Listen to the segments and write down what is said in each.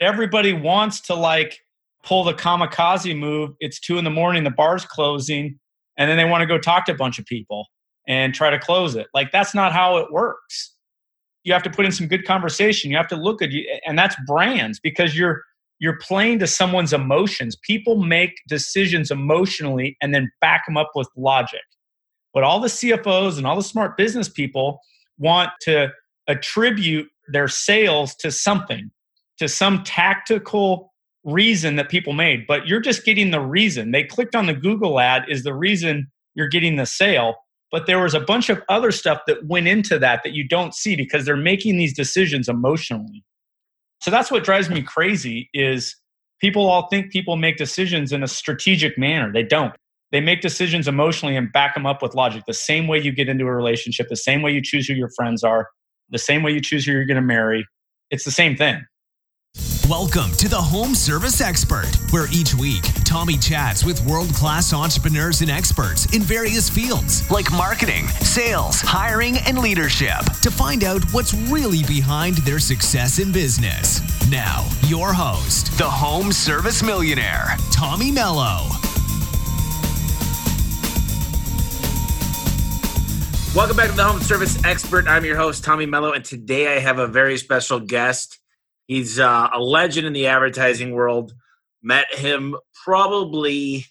everybody wants to like pull the kamikaze move. It's two in the morning, the bar's closing, and then they want to go talk to a bunch of people and try to close it. Like that's not how it works. You have to put in some good conversation. You have to look at you, and that's brands because you're you're playing to someone's emotions. People make decisions emotionally and then back them up with logic. But all the CFOs and all the smart business people want to attribute their sales to something, to some tactical reason that people made. But you're just getting the reason. They clicked on the Google ad, is the reason you're getting the sale. But there was a bunch of other stuff that went into that that you don't see because they're making these decisions emotionally. So that's what drives me crazy is people all think people make decisions in a strategic manner. They don't. They make decisions emotionally and back them up with logic. The same way you get into a relationship, the same way you choose who your friends are, the same way you choose who you're going to marry. It's the same thing. Welcome to the Home Service Expert, where each week Tommy chats with world class entrepreneurs and experts in various fields like marketing, sales, hiring, and leadership to find out what's really behind their success in business. Now, your host, the Home Service Millionaire, Tommy Mello. Welcome back to the Home Service Expert. I'm your host, Tommy Mello, and today I have a very special guest. He's uh, a legend in the advertising world. Met him probably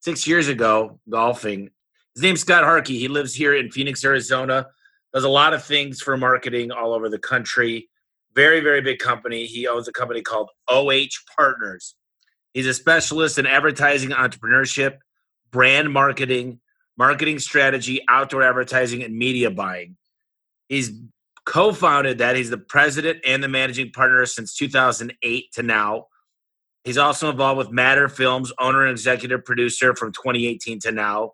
six years ago golfing. His name's Scott Harkey. He lives here in Phoenix, Arizona. Does a lot of things for marketing all over the country. Very, very big company. He owns a company called OH Partners. He's a specialist in advertising entrepreneurship, brand marketing, marketing strategy, outdoor advertising, and media buying. He's co-founded that. He's the president and the managing partner since 2008 to now. He's also involved with Matter Films, owner and executive producer from 2018 to now.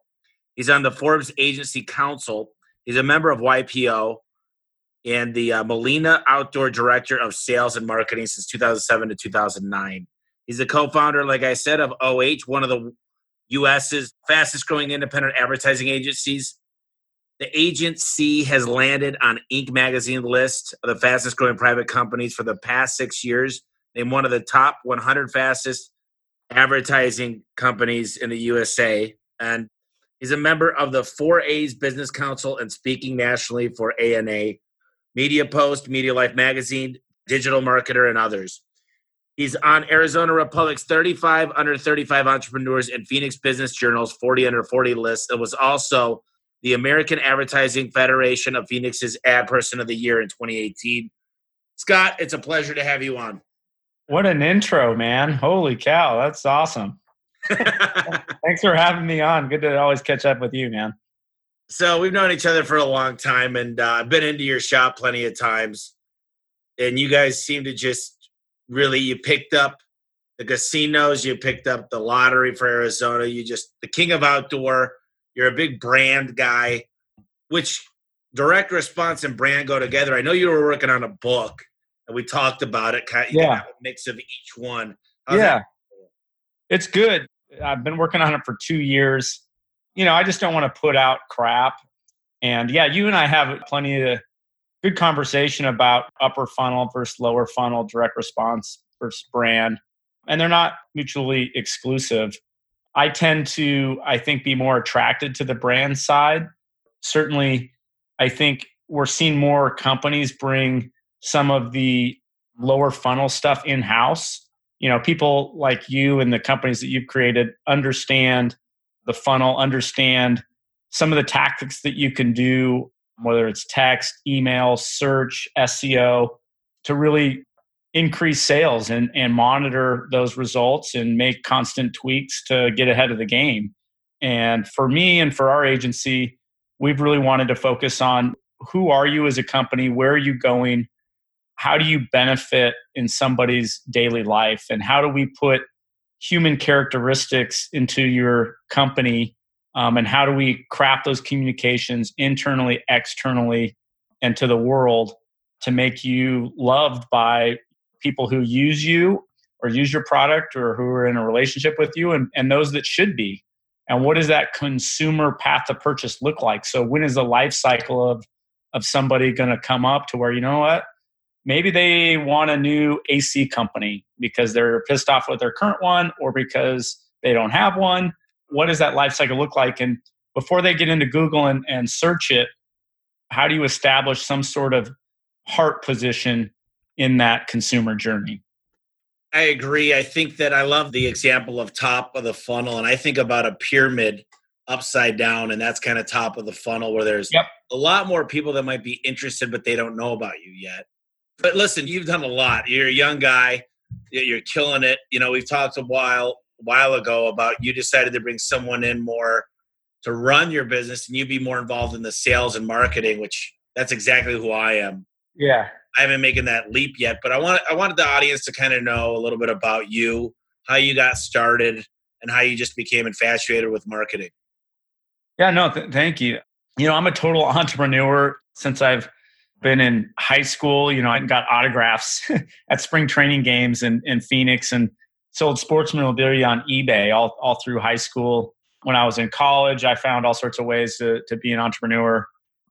He's on the Forbes Agency Council. He's a member of YPO and the uh, Molina Outdoor Director of Sales and Marketing since 2007 to 2009. He's the co-founder, like I said, of OH, one of the U.S.'s fastest growing independent advertising agencies. The agency has landed on Inc. magazine list of the fastest growing private companies for the past six years. Named one of the top 100 fastest advertising companies in the USA. And he's a member of the 4A's Business Council and speaking nationally for ANA, Media Post, Media Life Magazine, Digital Marketer, and others. He's on Arizona Republic's 35 under 35 entrepreneurs and Phoenix Business Journal's 40 under 40 list. It was also the American Advertising Federation of Phoenix's Ad Person of the Year in 2018. Scott, it's a pleasure to have you on. What an intro, man. Holy cow. That's awesome. Thanks for having me on. Good to always catch up with you, man. So, we've known each other for a long time, and uh, I've been into your shop plenty of times. And you guys seem to just really, you picked up the casinos, you picked up the lottery for Arizona. You just, the king of outdoor you're a big brand guy, which direct response and brand go together. I know you were working on a book and we talked about it. Kind of, yeah, mix of each one. How's yeah, that? it's good. I've been working on it for two years. You know, I just don't want to put out crap. And yeah, you and I have plenty of good conversation about upper funnel versus lower funnel, direct response versus brand. And they're not mutually exclusive. I tend to, I think, be more attracted to the brand side. Certainly, I think we're seeing more companies bring some of the lower funnel stuff in house. You know, people like you and the companies that you've created understand the funnel, understand some of the tactics that you can do, whether it's text, email, search, SEO, to really increase sales and, and monitor those results and make constant tweaks to get ahead of the game. And for me and for our agency, we've really wanted to focus on who are you as a company? Where are you going? How do you benefit in somebody's daily life? And how do we put human characteristics into your company? Um, and how do we craft those communications internally, externally, and to the world to make you loved by people who use you or use your product or who are in a relationship with you and, and those that should be and what does that consumer path to purchase look like so when is the life cycle of of somebody going to come up to where you know what maybe they want a new AC company because they're pissed off with their current one or because they don't have one. What does that life cycle look like? And before they get into Google and, and search it, how do you establish some sort of heart position in that consumer journey? I agree. I think that I love the example of top of the funnel, and I think about a pyramid upside down, and that's kind of top of the funnel where there's yep. a lot more people that might be interested, but they don't know about you yet. But listen, you've done a lot. You're a young guy. You're killing it. You know, we've talked a while while ago about you decided to bring someone in more to run your business and you'd be more involved in the sales and marketing, which that's exactly who I am. Yeah. I haven't making that leap yet, but I want I wanted the audience to kind of know a little bit about you, how you got started, and how you just became infatuated with marketing. Yeah, no, th- thank you. You know, I'm a total entrepreneur since I've been in high school. You know, I got autographs at spring training games in, in Phoenix and sold sports memorabilia on eBay all, all through high school. When I was in college, I found all sorts of ways to, to be an entrepreneur,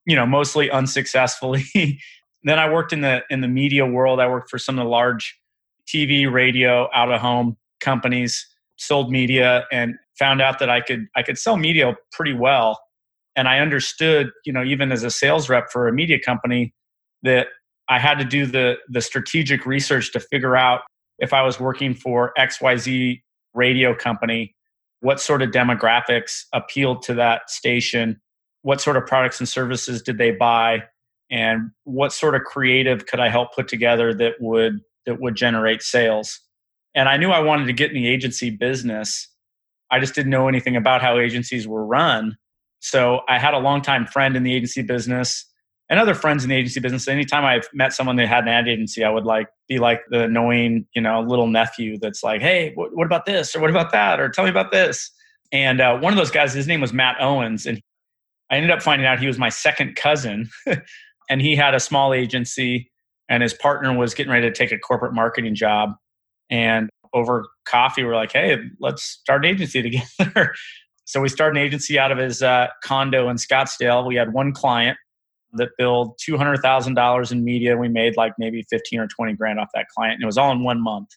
you know, mostly unsuccessfully. then I worked in the in the media world. I worked for some of the large TV, radio, out of home companies, sold media, and found out that I could I could sell media pretty well. And I understood, you know, even as a sales rep for a media company, that I had to do the the strategic research to figure out if I was working for XYZ radio company, what sort of demographics appealed to that station, what sort of products and services did they buy, and what sort of creative could I help put together that would that would generate sales. And I knew I wanted to get in the agency business. I just didn't know anything about how agencies were run. So I had a longtime friend in the agency business and other friends in the agency business. Anytime I've met someone that had an ad agency, I would like be like the annoying, you know, little nephew that's like, "Hey, what, what about this? Or what about that? Or tell me about this." And uh, one of those guys, his name was Matt Owens, and I ended up finding out he was my second cousin. and he had a small agency and his partner was getting ready to take a corporate marketing job. And over coffee we're like hey let's start an agency together. So we started an agency out of his uh, condo in scottsdale. We had one client that billed $200000 in media. We made like maybe 15 or 20 grand off that client and it was all in one month.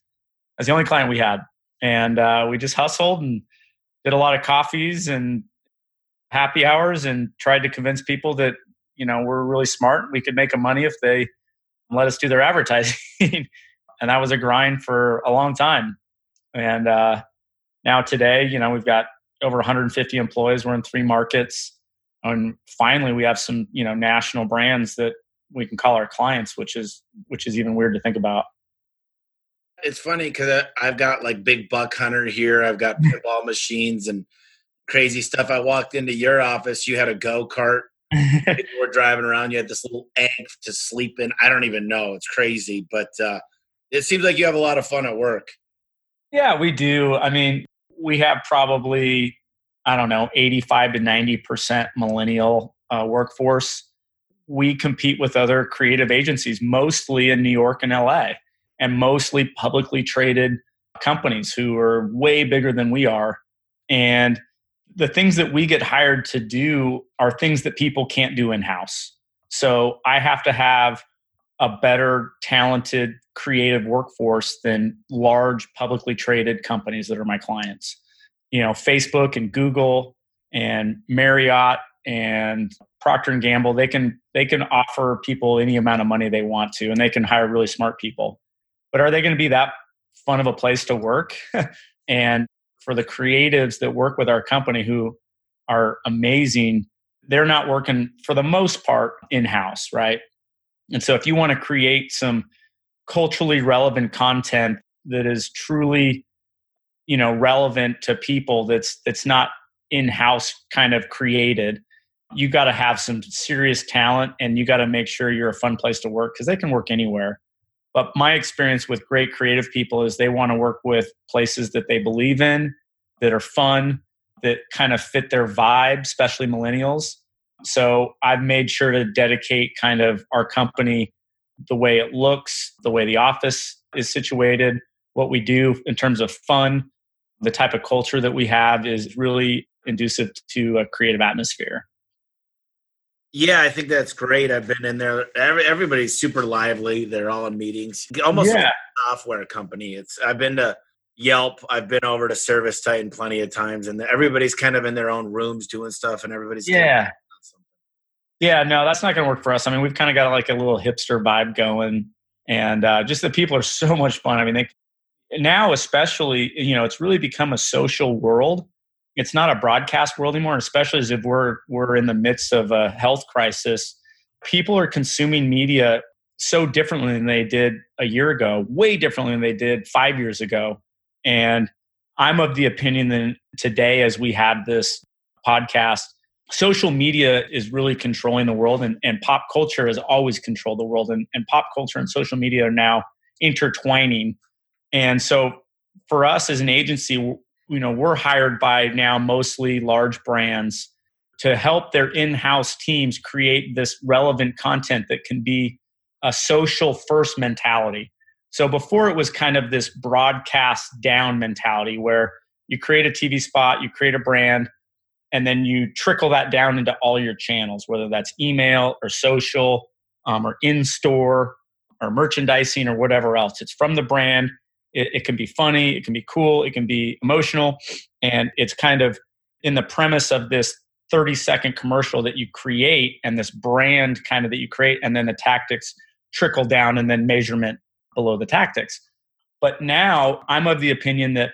That's the only client we had. And uh, we just hustled and did a lot of coffees and happy hours and tried to convince people that you know we're really smart. We could make them money if they let us do their advertising. And that was a grind for a long time. And uh, now today you know we've got over 150 employees. We're in three markets. And finally we have some you know national brands that we can call our clients which is which is even weird to think about. It's funny because i've got like big buck hunter here. I've got pinball machines and crazy stuff. I walked into your office. You had a go-kart we're driving around. You had this little egg to sleep in. I don't even know. It's crazy, but uh, it seems like you have a lot of fun at work. Yeah, we do. I mean, we have probably I don't know, eighty-five to ninety percent millennial uh, workforce. We compete with other creative agencies, mostly in New York and LA, and mostly publicly traded companies who are way bigger than we are. And the things that we get hired to do are things that people can't do in house. So I have to have a better, talented, creative workforce than large publicly traded companies that are my clients. You know, Facebook and Google and Marriott and Procter and Gamble, they can they can offer people any amount of money they want to and they can hire really smart people. But are they going to be that fun of a place to work? and for the creatives that work with our company who are amazing, they're not working for the most part in house, right? And so if you want to create some culturally relevant content that is truly you know relevant to people that's that's not in-house kind of created you got to have some serious talent and you got to make sure you're a fun place to work because they can work anywhere but my experience with great creative people is they want to work with places that they believe in, that are fun, that kind of fit their vibe, especially millennials. So I've made sure to dedicate kind of our company the way it looks, the way the office is situated, what we do in terms of fun, the type of culture that we have is really inducive to a creative atmosphere. Yeah, I think that's great. I've been in there. Every, everybody's super lively. They're all in meetings. Almost yeah. like a software company. It's. I've been to Yelp. I've been over to Service Titan plenty of times, and everybody's kind of in their own rooms doing stuff, and everybody's yeah. Yeah, no, that's not going to work for us. I mean, we've kind of got like a little hipster vibe going, and uh, just the people are so much fun. I mean, they now especially, you know, it's really become a social world it's not a broadcast world anymore, especially as if we're we're in the midst of a health crisis. People are consuming media so differently than they did a year ago, way differently than they did five years ago. And I'm of the opinion that today, as we have this podcast, social media is really controlling the world and, and pop culture has always controlled the world. And, and pop culture and social media are now intertwining. And so for us as an agency, you know we're hired by now mostly large brands to help their in-house teams create this relevant content that can be a social first mentality. So before it was kind of this broadcast down mentality where you create a tv spot you create a brand and then you trickle that down into all your channels whether that's email or social um, or in store or merchandising or whatever else. It's from the brand it, it can be funny, it can be cool, it can be emotional, and it's kind of in the premise of this 30 second commercial that you create and this brand kind of that you create, and then the tactics trickle down and then measurement below the tactics. But now I'm of the opinion that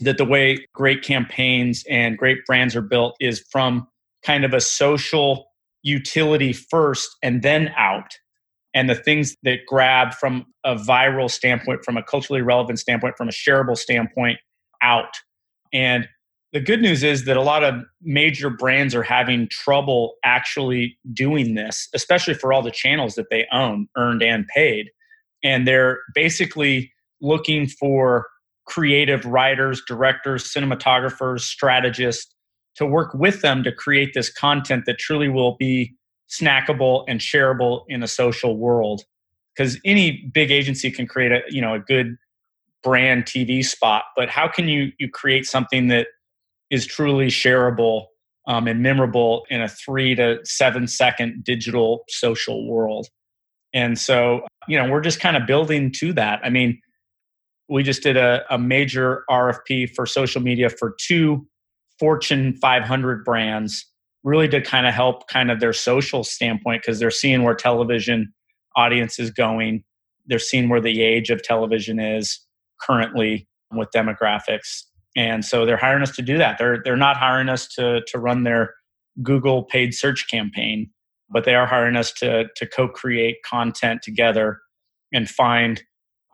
that the way great campaigns and great brands are built is from kind of a social utility first and then out and the things that grab from a viral standpoint, from a culturally relevant standpoint, from a shareable standpoint out. And the good news is that a lot of major brands are having trouble actually doing this, especially for all the channels that they own, earned and paid. And they're basically looking for creative writers, directors, cinematographers, strategists to work with them to create this content that truly will be snackable and shareable in a social world. Because any big agency can create a you know a good brand tv spot but how can you you create something that is truly shareable um, and memorable in a three to seven second digital social world? And so you know we're just kind of building to that. I mean we just did a, a major rfp for social media for two fortune 500 brands really to kind of help kind of their social standpoint because they're seeing where television audience is going. They're seeing where the age of television is currently with demographics. And so they're hiring us to do that. They're they're not hiring us to to run their google paid search campaign but they are hiring us to to co-create content together and find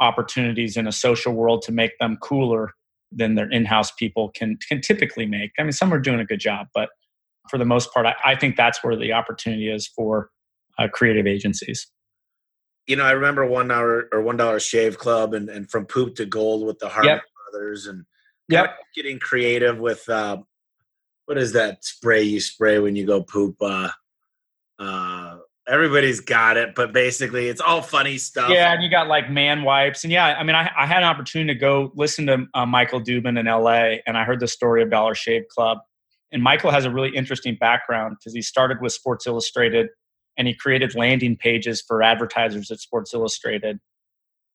opportunities in a social world to make them cooler than their in-house people can can typically make. I mean some are doing a good job but for the most part, I, I think that's where the opportunity is for uh, creative agencies. You know, I remember one hour or one dollar shave club and, and from poop to gold with the Harmon yep. brothers and yep. getting creative with uh, what is that spray you spray when you go poop? Uh, uh, everybody's got it, but basically it's all funny stuff. Yeah, and you got like man wipes, and yeah, I mean, I, I had an opportunity to go listen to uh, Michael Dubin in L.A., and I heard the story of Dollar Shave Club, and Michael has a really interesting background because he started with Sports Illustrated and he created landing pages for advertisers at Sports Illustrated.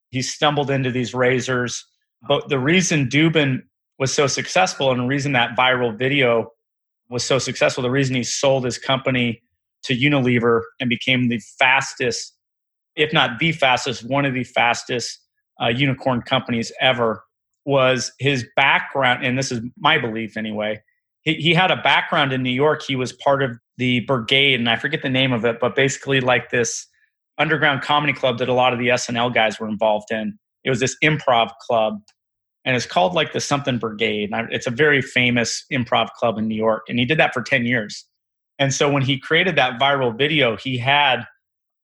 He stumbled into these razors. But the reason Dubin was so successful and the reason that viral video was so successful, the reason he sold his company to Unilever and became the fastest, if not the fastest, one of the fastest uh, unicorn companies ever was his background. And this is my belief anyway he, he had a background in New York. He was part of the brigade, and I forget the name of it, but basically like this underground comedy club that a lot of the SNL guys were involved in. It was this improv club, and it's called like the something brigade. It's a very famous improv club in New York, and he did that for 10 years. And so when he created that viral video, he had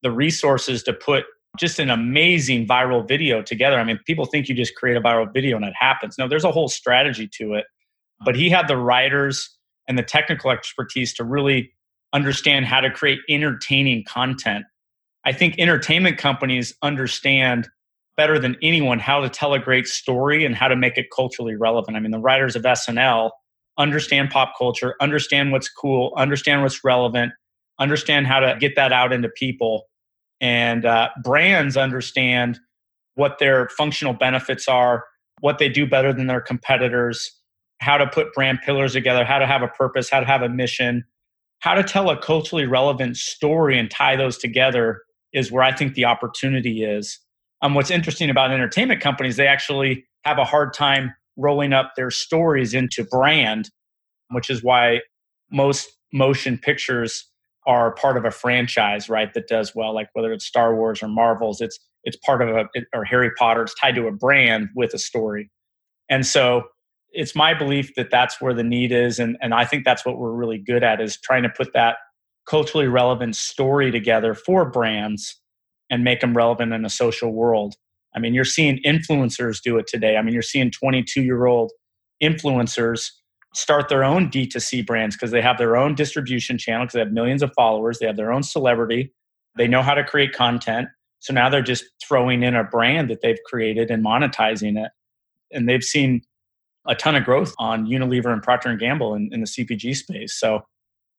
the resources to put just an amazing viral video together. I mean, people think you just create a viral video and it happens. No, there's a whole strategy to it but he had the writers and the technical expertise to really understand how to create entertaining content. I think entertainment companies understand better than anyone how to tell a great story and how to make it culturally relevant. I mean, the writers of SNL understand pop culture, understand what's cool, understand what's relevant, understand how to get that out into people. And uh, brands understand what their functional benefits are, what they do better than their competitors, how to put brand pillars together, how to have a purpose, how to have a mission, how to tell a culturally relevant story and tie those together is where I think the opportunity is. Um, what's interesting about entertainment companies, they actually have a hard time rolling up their stories into brand, which is why most motion pictures are part of a franchise, right? That does well, like whether it's Star Wars or Marvels, it's it's part of a or Harry Potter. It's tied to a brand with a story, and so it's my belief that that's where the need is, and and I think that's what we're really good at is trying to put that culturally relevant story together for brands and make them relevant in a social world. I mean, you're seeing influencers do it today. I mean, you're seeing 22 year old influencers start their own D2C brands because they have their own distribution channel because they have millions of followers. They have their own celebrity. They know how to create content. So now they're just throwing in a brand that they've created and monetizing it. And they've seen a ton of growth on Unilever and Procter and Gamble in, in the CPG space. So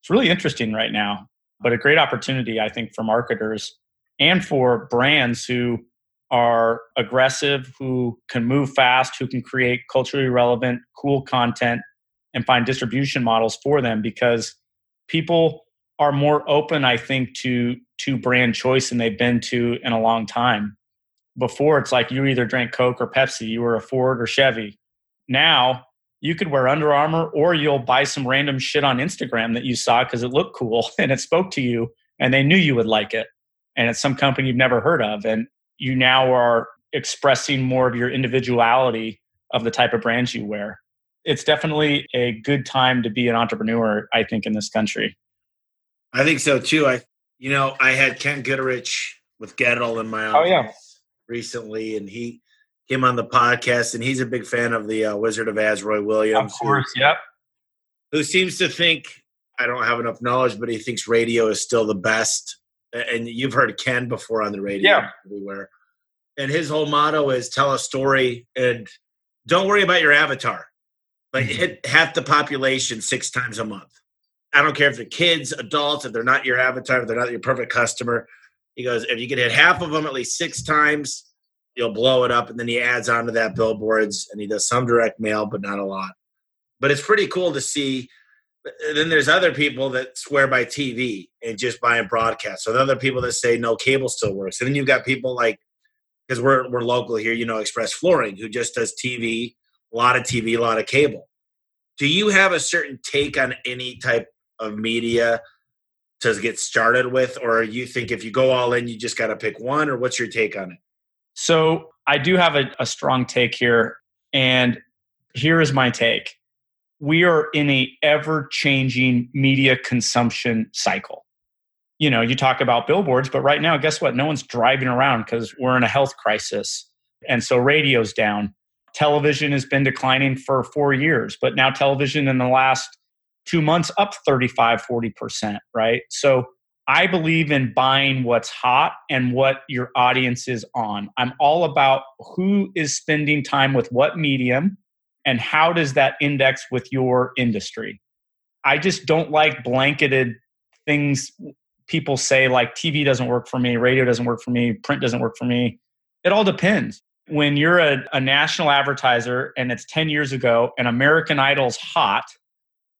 it's really interesting right now, but a great opportunity, I think, for marketers and for brands who are aggressive, who can move fast, who can create culturally relevant, cool content and find distribution models for them because people are more open, I think, to to brand choice than they've been to in a long time. Before it's like you either drank Coke or Pepsi, you were a Ford or Chevy. Now you could wear Under Armour or you'll buy some random shit on Instagram that you saw because it looked cool and it spoke to you and they knew you would like it. And it's some company you've never heard of. And you now are expressing more of your individuality of the type of brands you wear. It's definitely a good time to be an entrepreneur, I think, in this country. I think so too. I, you know, I had Ken Goodrich with Goettl in my office oh, yeah. recently, and he came on the podcast, and he's a big fan of the uh, Wizard of Oz, Roy Williams. Of course, who, yep. Who seems to think I don't have enough knowledge, but he thinks radio is still the best. And you've heard Ken before on the radio yeah. everywhere. And his whole motto is tell a story and don't worry about your avatar. Like mm-hmm. hit half the population six times a month. I don't care if they're kids, adults, if they're not your avatar, if they're not your perfect customer. He goes, if you can hit half of them at least six times, you'll blow it up. And then he adds on to that billboards and he does some direct mail, but not a lot. But it's pretty cool to see. Then there's other people that swear by TV and just buy a broadcast. So the other people that say no, cable still works. And then you've got people like, because we're we're local here, you know, Express Flooring, who just does TV, a lot of TV, a lot of cable. Do you have a certain take on any type of media to get started with, or you think if you go all in, you just got to pick one, or what's your take on it? So I do have a, a strong take here, and here is my take. We are in a ever changing media consumption cycle. You know, you talk about billboards, but right now, guess what? No one's driving around because we're in a health crisis. And so radio's down. Television has been declining for four years, but now television in the last two months up 35, 40%, right? So I believe in buying what's hot and what your audience is on. I'm all about who is spending time with what medium and how does that index with your industry. I just don't like blanketed things people say like TV doesn't work for me, radio doesn't work for me, print doesn't work for me. It all depends. When you're a, a national advertiser and it's 10 years ago and American Idol's hot,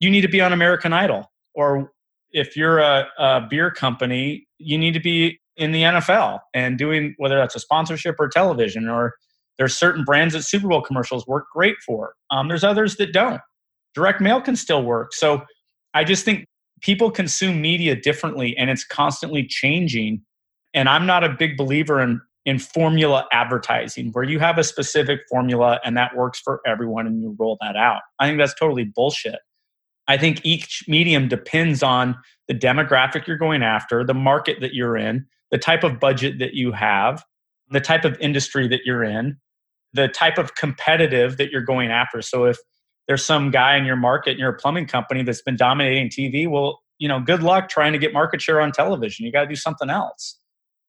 you need to be on American Idol. Or if you're a, a beer company, you need to be in the NFL and doing whether that's a sponsorship or television or there's certain brands that Super Bowl commercials work great for. Um, there's others that don't. Direct mail can still work. So I just think people consume media differently and it's constantly changing. And I'm not a big believer in in formula advertising where you have a specific formula and that works for everyone and you roll that out. I think that's totally bullshit. I think each medium depends on the demographic you're going after, the market that you're in, the type of budget that you have, the type of industry that you're in, the type of competitive that you're going after. So if there's some guy in your market and you're a plumbing company that's been dominating TV, well, you know, good luck trying to get market share on television. You got to do something else.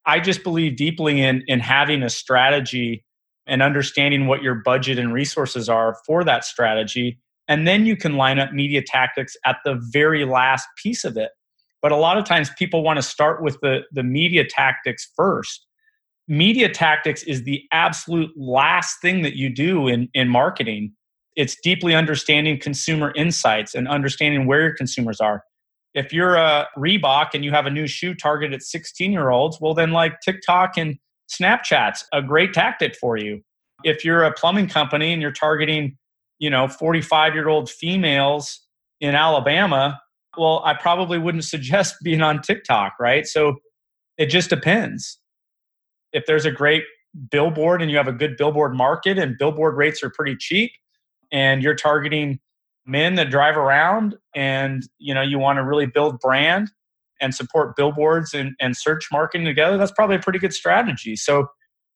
I just believe deeply in in having a strategy and understanding what your budget and resources are for that strategy and then you can line up media tactics at the very last piece of it. But a lot of times people want to start with the, the media tactics first. Media tactics is the absolute last thing that you do in, in marketing. It's deeply understanding consumer insights and understanding where your consumers are. If you're a Reebok and you have a new shoe targeted at 16 year olds, well, then like TikTok and Snapchat's a great tactic for you. If you're a plumbing company and you're targeting, you know, 45 year old females in Alabama, well, I probably wouldn't suggest being on TikTok, right? So it just depends. If there's a great billboard and you have a good billboard market and billboard rates are pretty cheap and you're targeting men that drive around and you know you want to really build brand and support billboards and, and search marketing together that's probably a pretty good strategy so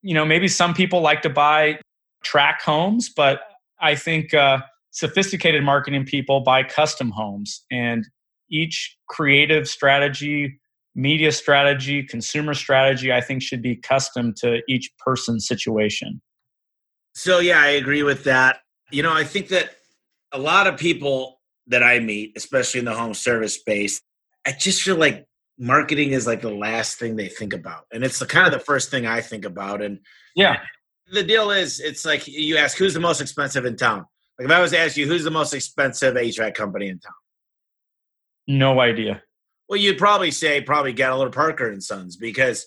you know maybe some people like to buy track homes but i think uh, sophisticated marketing people buy custom homes and each creative strategy media strategy consumer strategy i think should be custom to each person's situation. So yeah i agree with that. You know i think that a lot of people that i meet especially in the home service space i just feel like marketing is like the last thing they think about and it's the kind of the first thing i think about and yeah the deal is it's like you ask who's the most expensive in town like if i was to ask you who's the most expensive hvac company in town no idea. Well, you'd probably say probably Gatto Parker and Sons because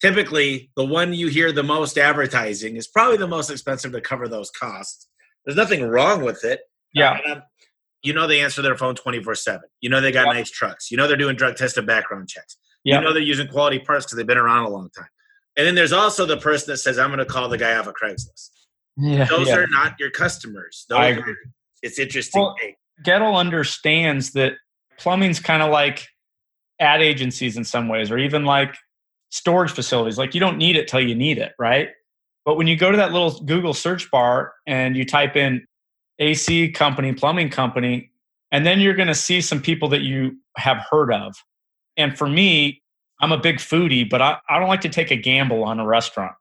typically the one you hear the most advertising is probably the most expensive to cover those costs. There's nothing wrong with it. Yeah. Um, you know they answer their phone 24 7. You know they got yep. nice trucks. You know they're doing drug tested background checks. Yep. You know they're using quality parts because they've been around a long time. And then there's also the person that says, I'm going to call the guy off of Craigslist. Yeah, Those yeah. are not your customers. Those I agree. Are, it's interesting. Well, Goettl understands that plumbing's kind of like ad agencies in some ways, or even like storage facilities. Like you don't need it till you need it, right? But when you go to that little Google search bar and you type in AC company, plumbing company, and then you're going to see some people that you have heard of. And for me, I'm a big foodie, but I, I don't like to take a gamble on a restaurant.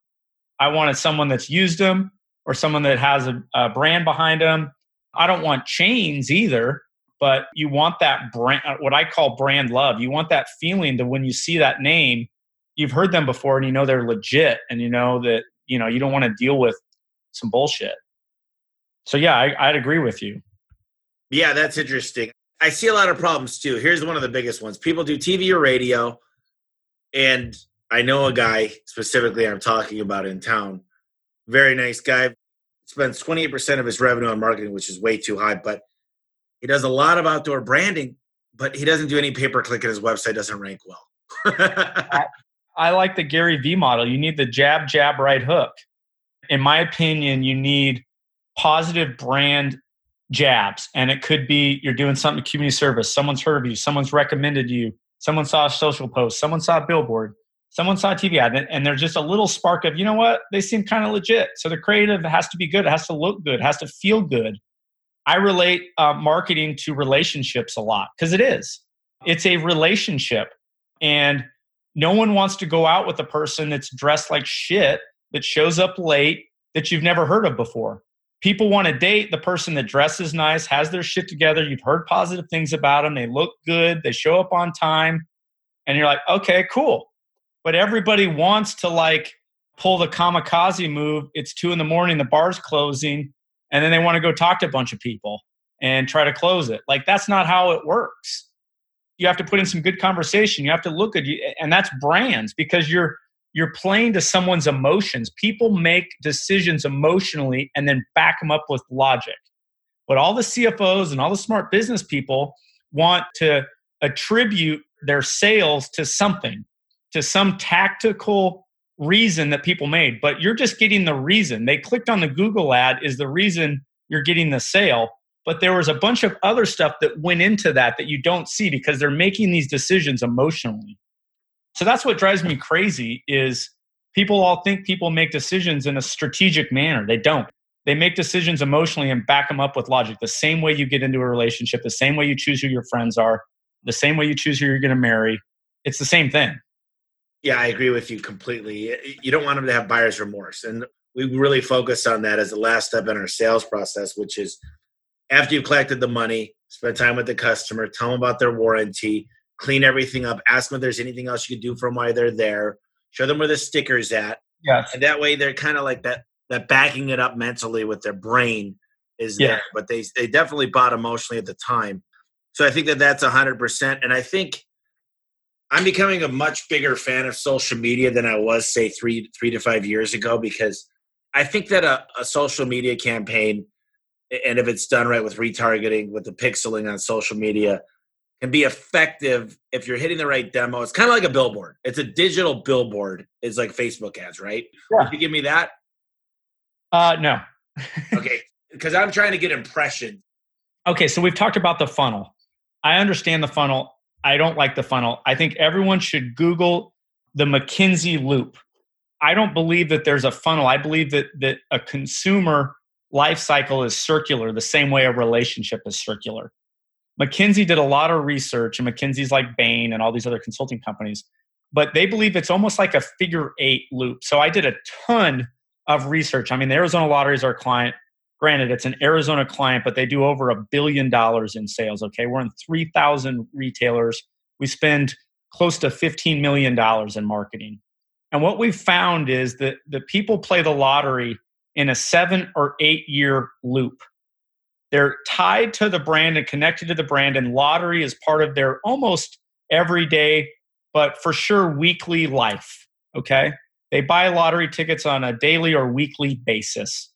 I wanted someone that's used them or someone that has a, a brand behind them. I don't want chains either but you want that brand uh, what i call brand love. You want that feeling that when you see that name you've heard them before and you know they're legit and you know that you know you don't want to deal with some bullshit. So yeah I, i'd agree with you. Yeah that's interesting. I see a lot of problems too. Here's one of the biggest ones. People do tv or radio and i know a guy specifically i'm talking about in town very nice guy spends 28% of his revenue on marketing which is way too high but he does a lot of outdoor branding, but he doesn't do any pay per click and his website doesn't rank well. I, I like the Gary Vee model. You need the jab, jab, right hook. In my opinion, you need positive brand jabs. And it could be you're doing something community service, someone's heard of you, someone's recommended you, someone saw a social post, someone saw a billboard, someone saw a TV ad, and there's just a little spark of, you know what, they seem kind of legit. So the creative has to be good, it has to look good, it has to feel good. I relate uh, marketing to relationships a lot because it is. It's a relationship. And no one wants to go out with a person that's dressed like shit, that shows up late, that you've never heard of before. People want to date the person that dresses nice, has their shit together. You've heard positive things about them. They look good. They show up on time. And you're like, okay, cool. But everybody wants to like pull the kamikaze move. It's two in the morning, the bar's closing and then they want to go talk to a bunch of people and try to close it. Like that's not how it works. You have to put in some good conversation. You have to look at you, and that's brands because you're you're playing to someone's emotions. People make decisions emotionally and then back them up with logic. But all the CFOs and all the smart business people want to attribute their sales to something, to some tactical reason that people made, but you're just getting the reason. They clicked on the Google ad is the reason you're getting the sale. But there was a bunch of other stuff that went into that that you don't see because they're making these decisions emotionally. So that's what drives me crazy is people all think people make decisions in a strategic manner. They don't. They make decisions emotionally and back them up with logic. The same way you get into a relationship, the same way you choose who your friends are, the same way you choose who you're going to marry. It's the same thing. Yeah, I agree with you completely. You don't want them to have buyer's remorse. And we really focus on that as the last step in our sales process, which is after you've collected the money, spend time with the customer, tell them about their warranty, clean everything up, ask them if there's anything else you can do for them while they're there, show them where the sticker's at. Yes. And that way they're kind of like that that backing it up mentally with their brain is Yeah. there. But they they definitely bought emotionally at the time. So I think that that's 100%. And I think I'm becoming a much bigger fan of social media than I was, say, three three to five years ago, because I think that a, a social media campaign, and if it's done right with retargeting, with the pixeling on social media, can be effective if you're hitting the right demo. It's kind of like a billboard. It's a digital billboard. It's like Facebook ads, right? Yeah. Would you give me that? Uh, no. Okay. Because I'm trying to get impressions. Okay, so we've talked about the funnel. I understand the funnel. I don't like the funnel. I think everyone should Google the McKinsey loop. I don't believe that there's a funnel. I believe that that a consumer life cycle is circular, the same way a relationship is circular. McKinsey did a lot of research, and McKinsey's like Bain and all these other consulting companies, but they believe it's almost like a figure eight loop. So I did a ton of research. I mean, the Arizona Lottery is our client. Granted, it's an Arizona client, but they do over a billion dollars in sales. Okay, we're in 3,000 retailers. We spend close to $15 million in marketing. And what we've found is that the people play the lottery in a seven or eight year loop. They're tied to the brand and connected to the brand, and lottery is part of their almost everyday, but for sure weekly life. Okay. They buy lottery tickets on a daily or weekly basis.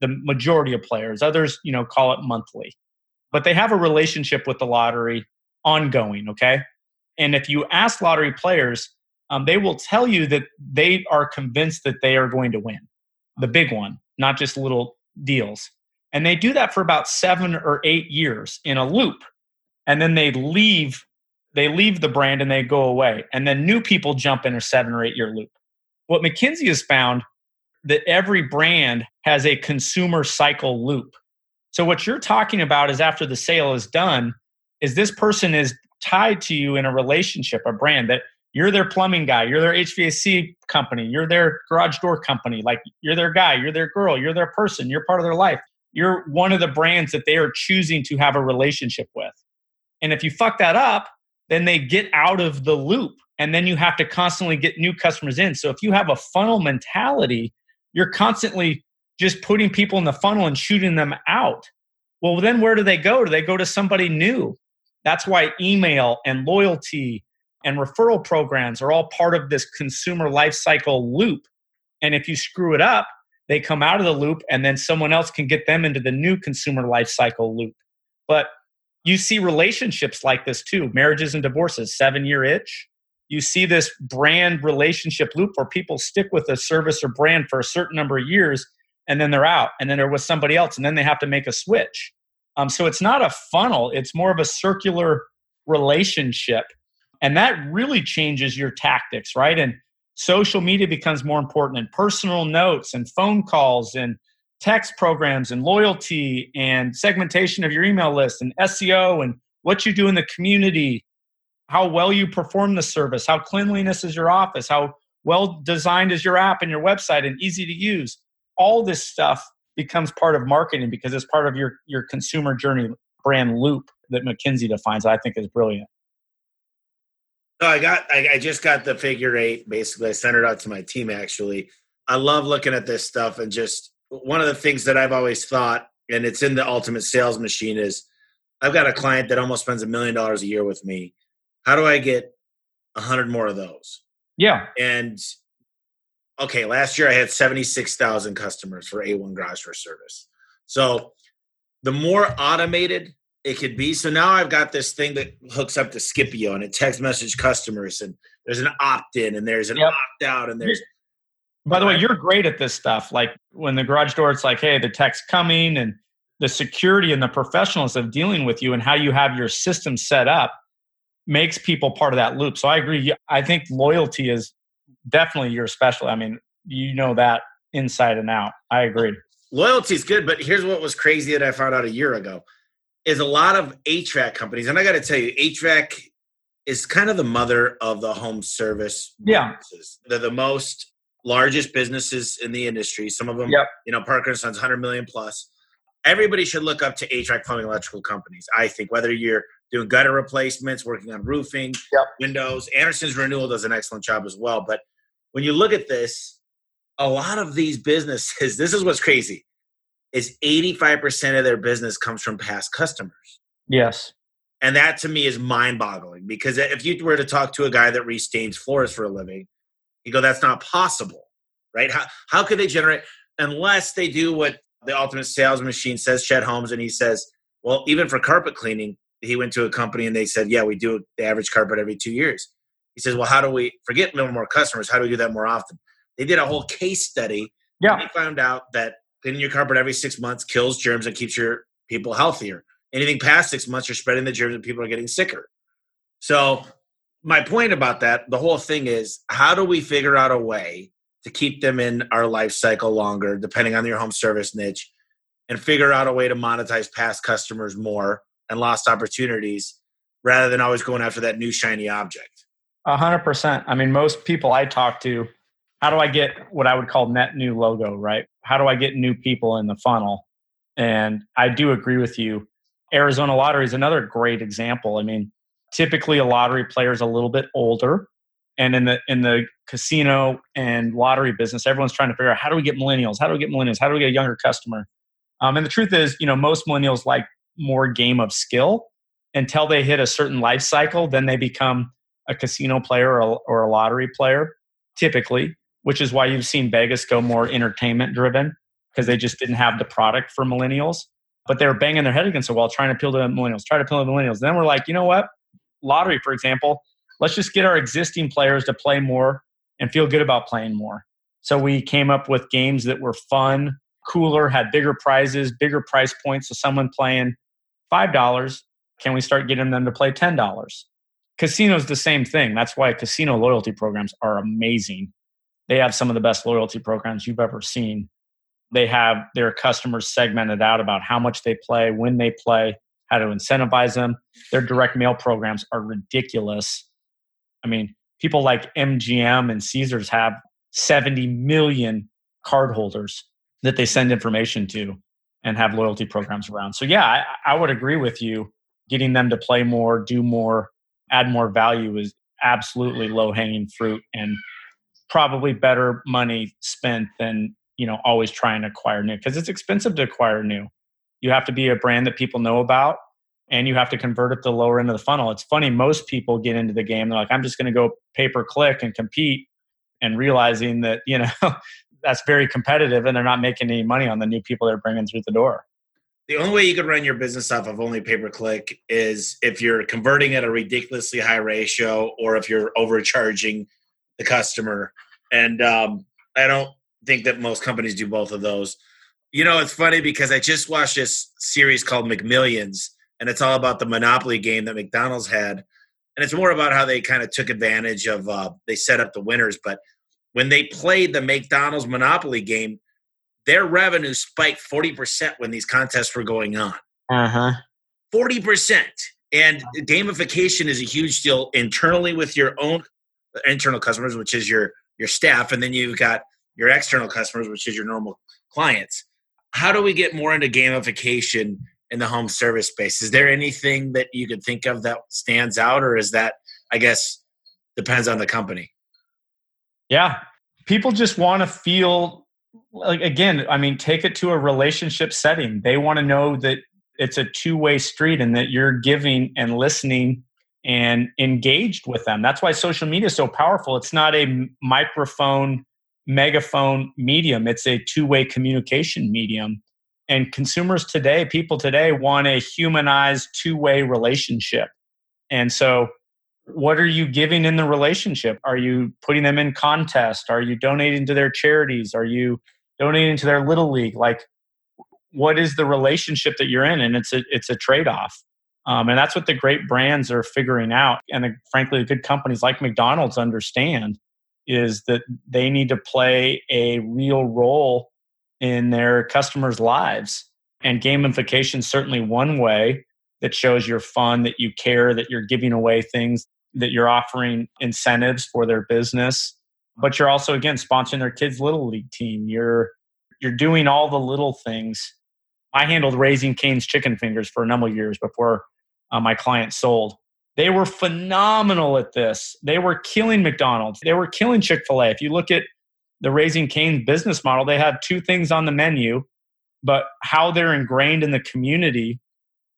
The majority of players, others, you know, call it monthly, but they have a relationship with the lottery ongoing. Okay. And if you ask lottery players, um, they will tell you that they are convinced that they are going to win the big one, not just little deals. And they do that for about seven or eight years in a loop. And then they leave, they leave the brand and they go away. And then new people jump in a seven or eight year loop. What McKinsey has found that every brand has a consumer cycle loop. So what you're talking about is after the sale is done, is this person is tied to you in a relationship, a brand that you're their plumbing guy, you're their HVAC company, you're their garage door company, like you're their guy, you're their girl, you're their person, you're part of their life. You're one of the brands that they are choosing to have a relationship with. And if you fuck that up, then they get out of the loop and then you have to constantly get new customers in. So if you have a funnel mentality, you're constantly just putting people in the funnel and shooting them out. Well, then where do they go? Do they go to somebody new? That's why email and loyalty and referral programs are all part of this consumer life cycle loop. And if you screw it up, they come out of the loop and then someone else can get them into the new consumer life cycle loop. But you see relationships like this too marriages and divorces, seven year itch. You see this brand relationship loop where people stick with a service or brand for a certain number of years and then they're out and then they're with somebody else and then they have to make a switch. Um, so it's not a funnel, it's more of a circular relationship. And that really changes your tactics, right? And social media becomes more important and personal notes and phone calls and text programs and loyalty and segmentation of your email list and SEO and what you do in the community, how well you perform the service, how cleanliness is your office, how well designed is your app and your website and easy to use. All this stuff becomes part of marketing because it's part of your your consumer journey brand loop that McKinsey defines. I think is brilliant. No, I got. I, I just got the figure eight. Basically, I sent it out to my team. Actually, I love looking at this stuff and just one of the things that I've always thought, and it's in the ultimate sales machine, is I've got a client that almost spends a million dollars a year with me. How do I get a hundred more of those? Yeah. And okay, last year I had seventy six thousand customers for A1 Garage Door Service. So the more automated it could be. So now I've got this thing that hooks up to Scipio and it text message customers and there's an opt in and there's an Yep. opt out and there's By the way, you're great at this stuff. Like when the garage door, it's like, hey, the tech's coming, and the security and the professionals of dealing with you and how you have your system set up makes people part of that loop. So I agree. I think loyalty is definitely your special. I mean, you know that inside and out. I agree. loyalty is good, but here's what was crazy that I found out a year ago is a lot of HVAC companies, and I got to tell you, HVAC is kind of the mother of the home service. Yeah. businesses. They're the most largest businesses in the industry. Some of them, Yep. you know, Parker and Sons, 100 million plus. Everybody should look up to HVAC plumbing electrical companies. I think whether you're doing gutter replacements, working on roofing, yep. windows. Anderson's Renewal does an excellent job as well. But when you look at this, a lot of these businesses, this is what's crazy, is 85% of their business comes from past customers. Yes. And that to me is mind boggling because if you were to talk to a guy that restains floors for a living, you go, that's not possible, right? How, how could they generate, unless they do what the ultimate sales machine says, Chet Holmes, and he says, well, even for carpet cleaning, he went to a company and they said, yeah, we do the average carpet every two years. He says, well, how do we forget more customers? How do we do that more often? They did a whole case study. Yeah. they found out that cleaning your carpet every six months kills germs and keeps your people healthier. Anything past six months, you're spreading the germs and people are getting sicker. So, my point about that, the whole thing is how do we figure out a way to keep them in our life cycle longer, depending on your home service niche, and figure out a way to monetize past customers more and lost opportunities rather than always going after that new shiny object? A hundred percent. I mean, most people I talk to, how do I get what I would call net new logo, right? How do I get new people in the funnel? And I do agree with you. Arizona Lottery is another great example. I mean, typically a lottery player is a little bit older. And in the in the casino and lottery business, everyone's trying to figure out how do we get millennials? How do we get millennials? How do we get a younger customer? Um, and the truth is, you know, most millennials like more game of skill until they hit a certain life cycle. Then they become a casino player or a, or a lottery player, typically, which is why you've seen Vegas go more entertainment driven because they just didn't have the product for millennials. But they were banging their head against the wall trying to appeal to millennials, try to appeal to millennials. And Then we're like, you know what? Lottery, for example, let's just get our existing players to play more and feel good about playing more. So we came up with games that were fun, cooler, had bigger prizes, bigger price points. So someone playing $5, can we start getting them to play $10? Casino's the same thing. That's why casino loyalty programs are amazing. They have some of the best loyalty programs you've ever seen. They have their customers segmented out about how much they play, when they play, how to incentivize them. Their direct mail programs are ridiculous. I mean, people like MGM and Caesars have 70 million cardholders that they send information to and have loyalty programs around. So, yeah, I, I would agree with you. Getting them to play more, do more, add more value is absolutely low hanging fruit and probably better money spent than you know always trying to acquire new because it's expensive to acquire new. You have to be a brand that people know about and you have to convert to the lower end of the funnel. It's funny most people get into the game they're like i'm just going to go pay per click and compete and realizing that you know that's very competitive and they're not making any money on the new people they're bringing through the door. The only way you could run your business off of only pay per click is if you're converting at a ridiculously high ratio or if you're overcharging the customer. And um, I don't think that most companies do both of those. You know, it's funny because I just watched this series called McMillions, and it's all about the Monopoly game that McDonald's had. And it's more about how they kind of took advantage of, uh, they set up the winners. But when they played the McDonald's Monopoly game, their revenue spiked 40% when these contests were going on. Uh huh. 40%. And gamification is a huge deal internally with your own internal customers, which is your your staff, and then you've got your external customers, which is your normal clients. How do we get more into gamification in the home service space? Is there anything that you could think of that stands out, or is that, I guess, depends on the company? Yeah, people just want to feel like again i mean take it to a relationship setting they want to know that it's a two-way street and that you're giving and listening and engaged with them. That's why social media is so powerful. It's not a microphone megaphone medium. It's a two-way communication medium. And consumers today people today want a humanized two-way relationship. And so what are you giving in the relationship? Are you putting them in contest? Are you donating to their charities? Are you donating to their little league? Like what is the relationship that you're in? And it's a it's a trade-off um, and that's what the great brands are figuring out. And the, frankly the good companies like mcdonald's understand is that they need to play a real role in their customers lives. And gamification is certainly one way that shows you're fun that you care that you're giving away things that you're offering incentives for their business. But you're also again sponsoring their kids little league team. You're you're doing all the little things. I handled raising cane's chicken fingers for a number of years before uh, my client sold. They were phenomenal at this. They were killing McDonald's. They were killing Chick fil A. If you look at the Raising Cane's business model, they had two things on the menu, but how they're ingrained in the community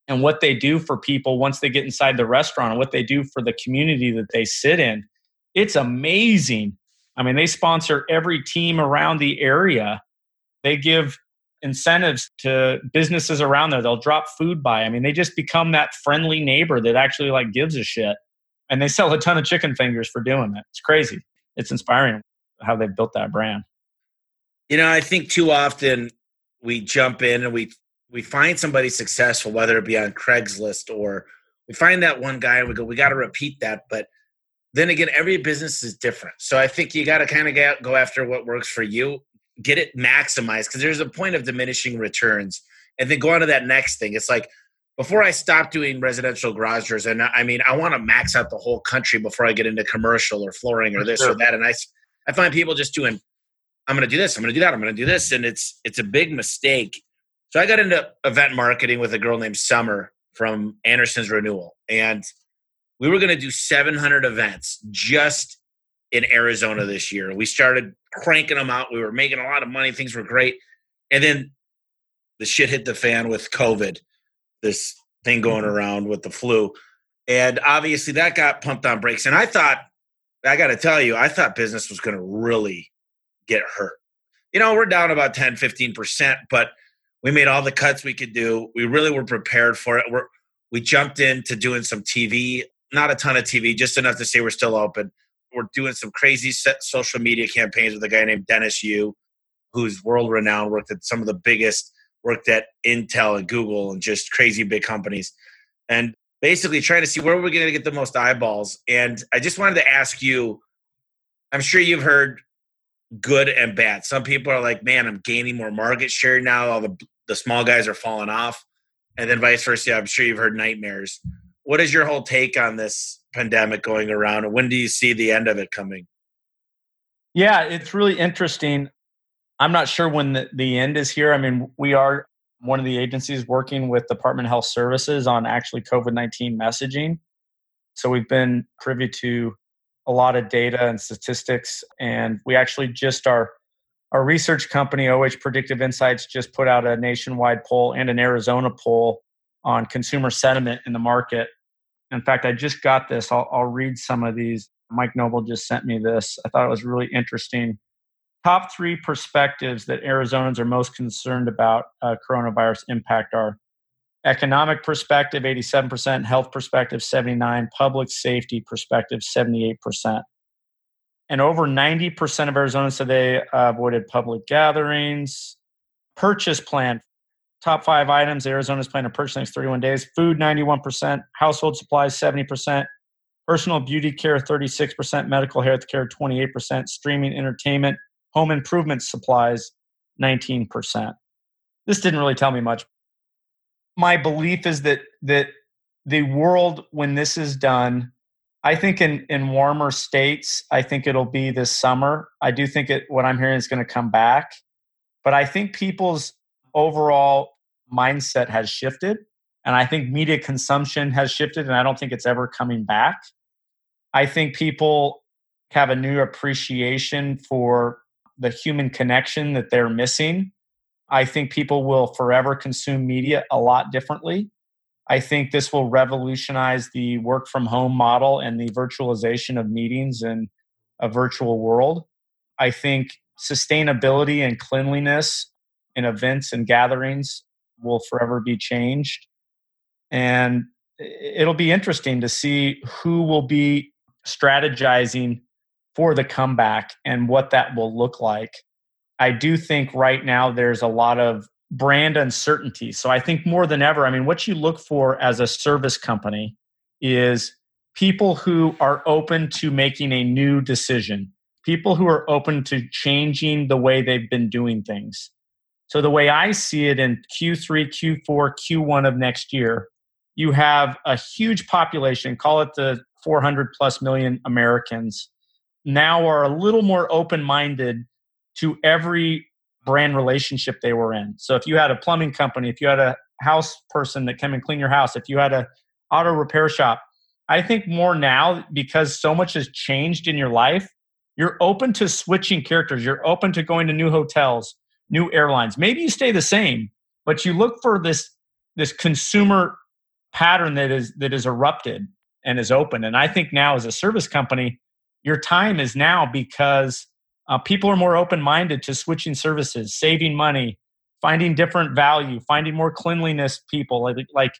and what they do for people once they get inside the restaurant and what they do for the community that they sit in. It's amazing. I mean, they sponsor every team around the area. They give incentives to businesses around there. They'll drop food by. I mean, they just become that friendly neighbor that actually like gives a shit. And they sell a ton of chicken fingers for doing it. It's crazy. It's inspiring how they built that brand. You know, I think too often we jump in and we we find somebody successful, whether it be on Craigslist or we find that one guy and we go, we got to repeat that. But then again, every business is different. So I think you got to kind of go after what works for you get it maximized because there's a point of diminishing returns. And then go on to that next thing. It's like before i stop doing residential garage doors and i mean i want to max out the whole country before i get into commercial or flooring or this sure. or that. And i i find people just doing i'm going to do this i'm going to do that i'm going to do this and it's it's a big mistake. So i got into event marketing with a girl named summer from andersen's renewal and we were going to do 700 events just in arizona this year we started cranking them out. We were making a lot of money. Things were great. And then the shit hit the fan with COVID, this thing going mm-hmm. around with the flu. And obviously that got pumped on brakes. And I thought, I got to tell you, I thought business was going to really get hurt. You know, we're down about 10, 15%, but we made all the cuts we could do. We really were prepared for it. We're, we jumped into doing some TV, not a ton of TV, just enough to say we're still open we're doing some crazy social media campaigns with a guy named Dennis Yu, who's world renowned, worked at some of the biggest, worked at Intel and Google and just crazy big companies. And basically trying to see where we're going to get the most eyeballs. And I just wanted to ask you I'm sure you've heard good and bad. Some people are like, man, I'm gaining more market share now. All the, the small guys are falling off. And then vice versa. I'm sure you've heard nightmares. What is your whole take on this pandemic going around and when do you see the end of it coming? Yeah it's really interesting. I'm not sure when the, the end is here. I mean we are one of the agencies working with department of health services on actually covid-19 messaging. So we've been privy to a lot of data and statistics and we actually just our our research company oh predictive insights just put out a nationwide poll and an arizona poll on consumer sentiment in the market in fact, I just got this. I'll, I'll read some of these. Mike Noble just sent me this. I thought it was really interesting. Top three perspectives that Arizonans are most concerned about uh, coronavirus impact are economic perspective 87% health perspective 79 public safety perspective 78% and over 90% of arizonans said they avoided public gatherings purchase plan Top five items Arizona's plan to purchase next 31 days food 91%, household supplies 70%, personal beauty care 36%, medical health care 28%, streaming entertainment, home improvement supplies 19%. This didn't really tell me much. My belief is that that the world when this is done I think in, in warmer states, I think it'll be this summer. I do think it what I'm hearing is going to come back. But I think people's overall mindset has shifted. And I think media consumption has shifted, and I don't think it's ever coming back. I think people have a new appreciation for the human connection that they're missing. I think people will forever consume media a lot differently. I think this will revolutionize the work from home model and the virtualization of meetings in a virtual world. I think sustainability and cleanliness in events and gatherings will forever be changed. And it'll be interesting to see who will be strategizing for the comeback and what that will look like. I do think right now there's a lot of brand uncertainty. So I think more than ever, I mean, what you look for as a service company is people who are open to making a new decision, people who are open to changing the way they've been doing things. So the way I see it in Q3, Q4, Q1 of next year, you have a huge population, call it the 400 plus million Americans, now are a little more open minded to every brand relationship they were in. So if you had a plumbing company, if you had a house person that came and clean your house, if you had a auto repair shop. I think more now because so much has changed in your life, you're open to switching characters. You're open to going to new hotels, new airlines. Maybe you stay the same, but you look for this this consumer pattern that is that is erupted and is open. And I think now as a service company, your time is now because uh, people are more open minded to switching services, saving money, finding different value, finding more cleanliness people. Like, like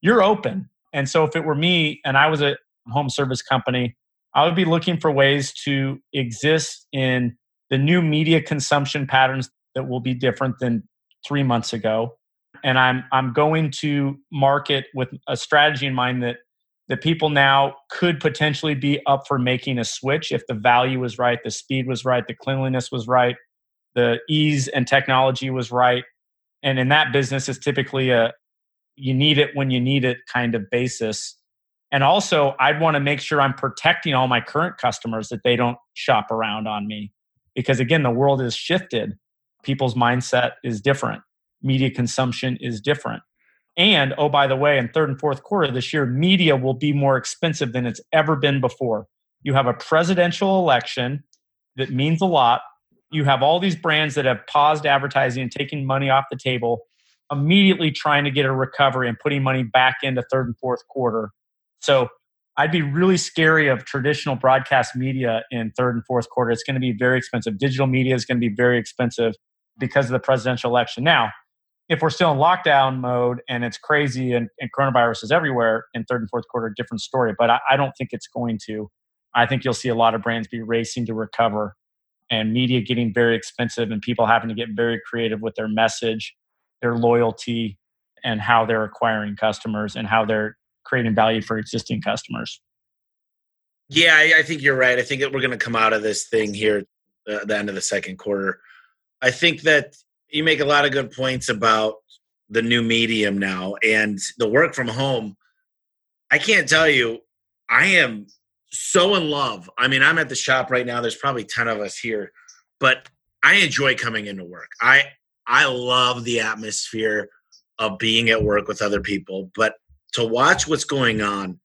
you're open. And so if it were me and I was a home service company, I would be looking for ways to exist in the new media consumption patterns that will be different than three months ago. And I'm I'm going to market with a strategy in mind that that people now could potentially be up for making a switch if the value was right, the speed was right, the cleanliness was right, the ease and technology was right. And in that business, it's typically a you need it when you need it kind of basis. And also, I'd want to make sure I'm protecting all my current customers that they don't shop around on me. Because again, the world has shifted. People's mindset is different, media consumption is different. And oh, by the way, in third and fourth quarter this year, media will be more expensive than it's ever been before. You have a presidential election that means a lot. You have all these brands that have paused advertising and taking money off the table, immediately trying to get a recovery and putting money back into third and fourth quarter. So I'd be really scary of traditional broadcast media in third and fourth quarter. It's going to be very expensive. Digital media is going to be very expensive because of the presidential election. Now, if we're still in lockdown mode and it's crazy and, and coronavirus is everywhere in third and fourth quarter, different story. But I, I don't think it's going to. I think you'll see a lot of brands be racing to recover and media getting very expensive and people having to get very creative with their message, their loyalty, and how they're acquiring customers and how they're creating value for existing customers. Yeah, I, think you're right. I think that we're going to come out of this thing here uh, at the end of the second quarter. I think that you make a lot of good points about the new medium now and the work from home. I can't tell you, I am so in love. I mean, I'm at the shop right now. There's probably 10 of us here, but I enjoy coming into work. I I love the atmosphere of being at work with other people, but to watch what's going on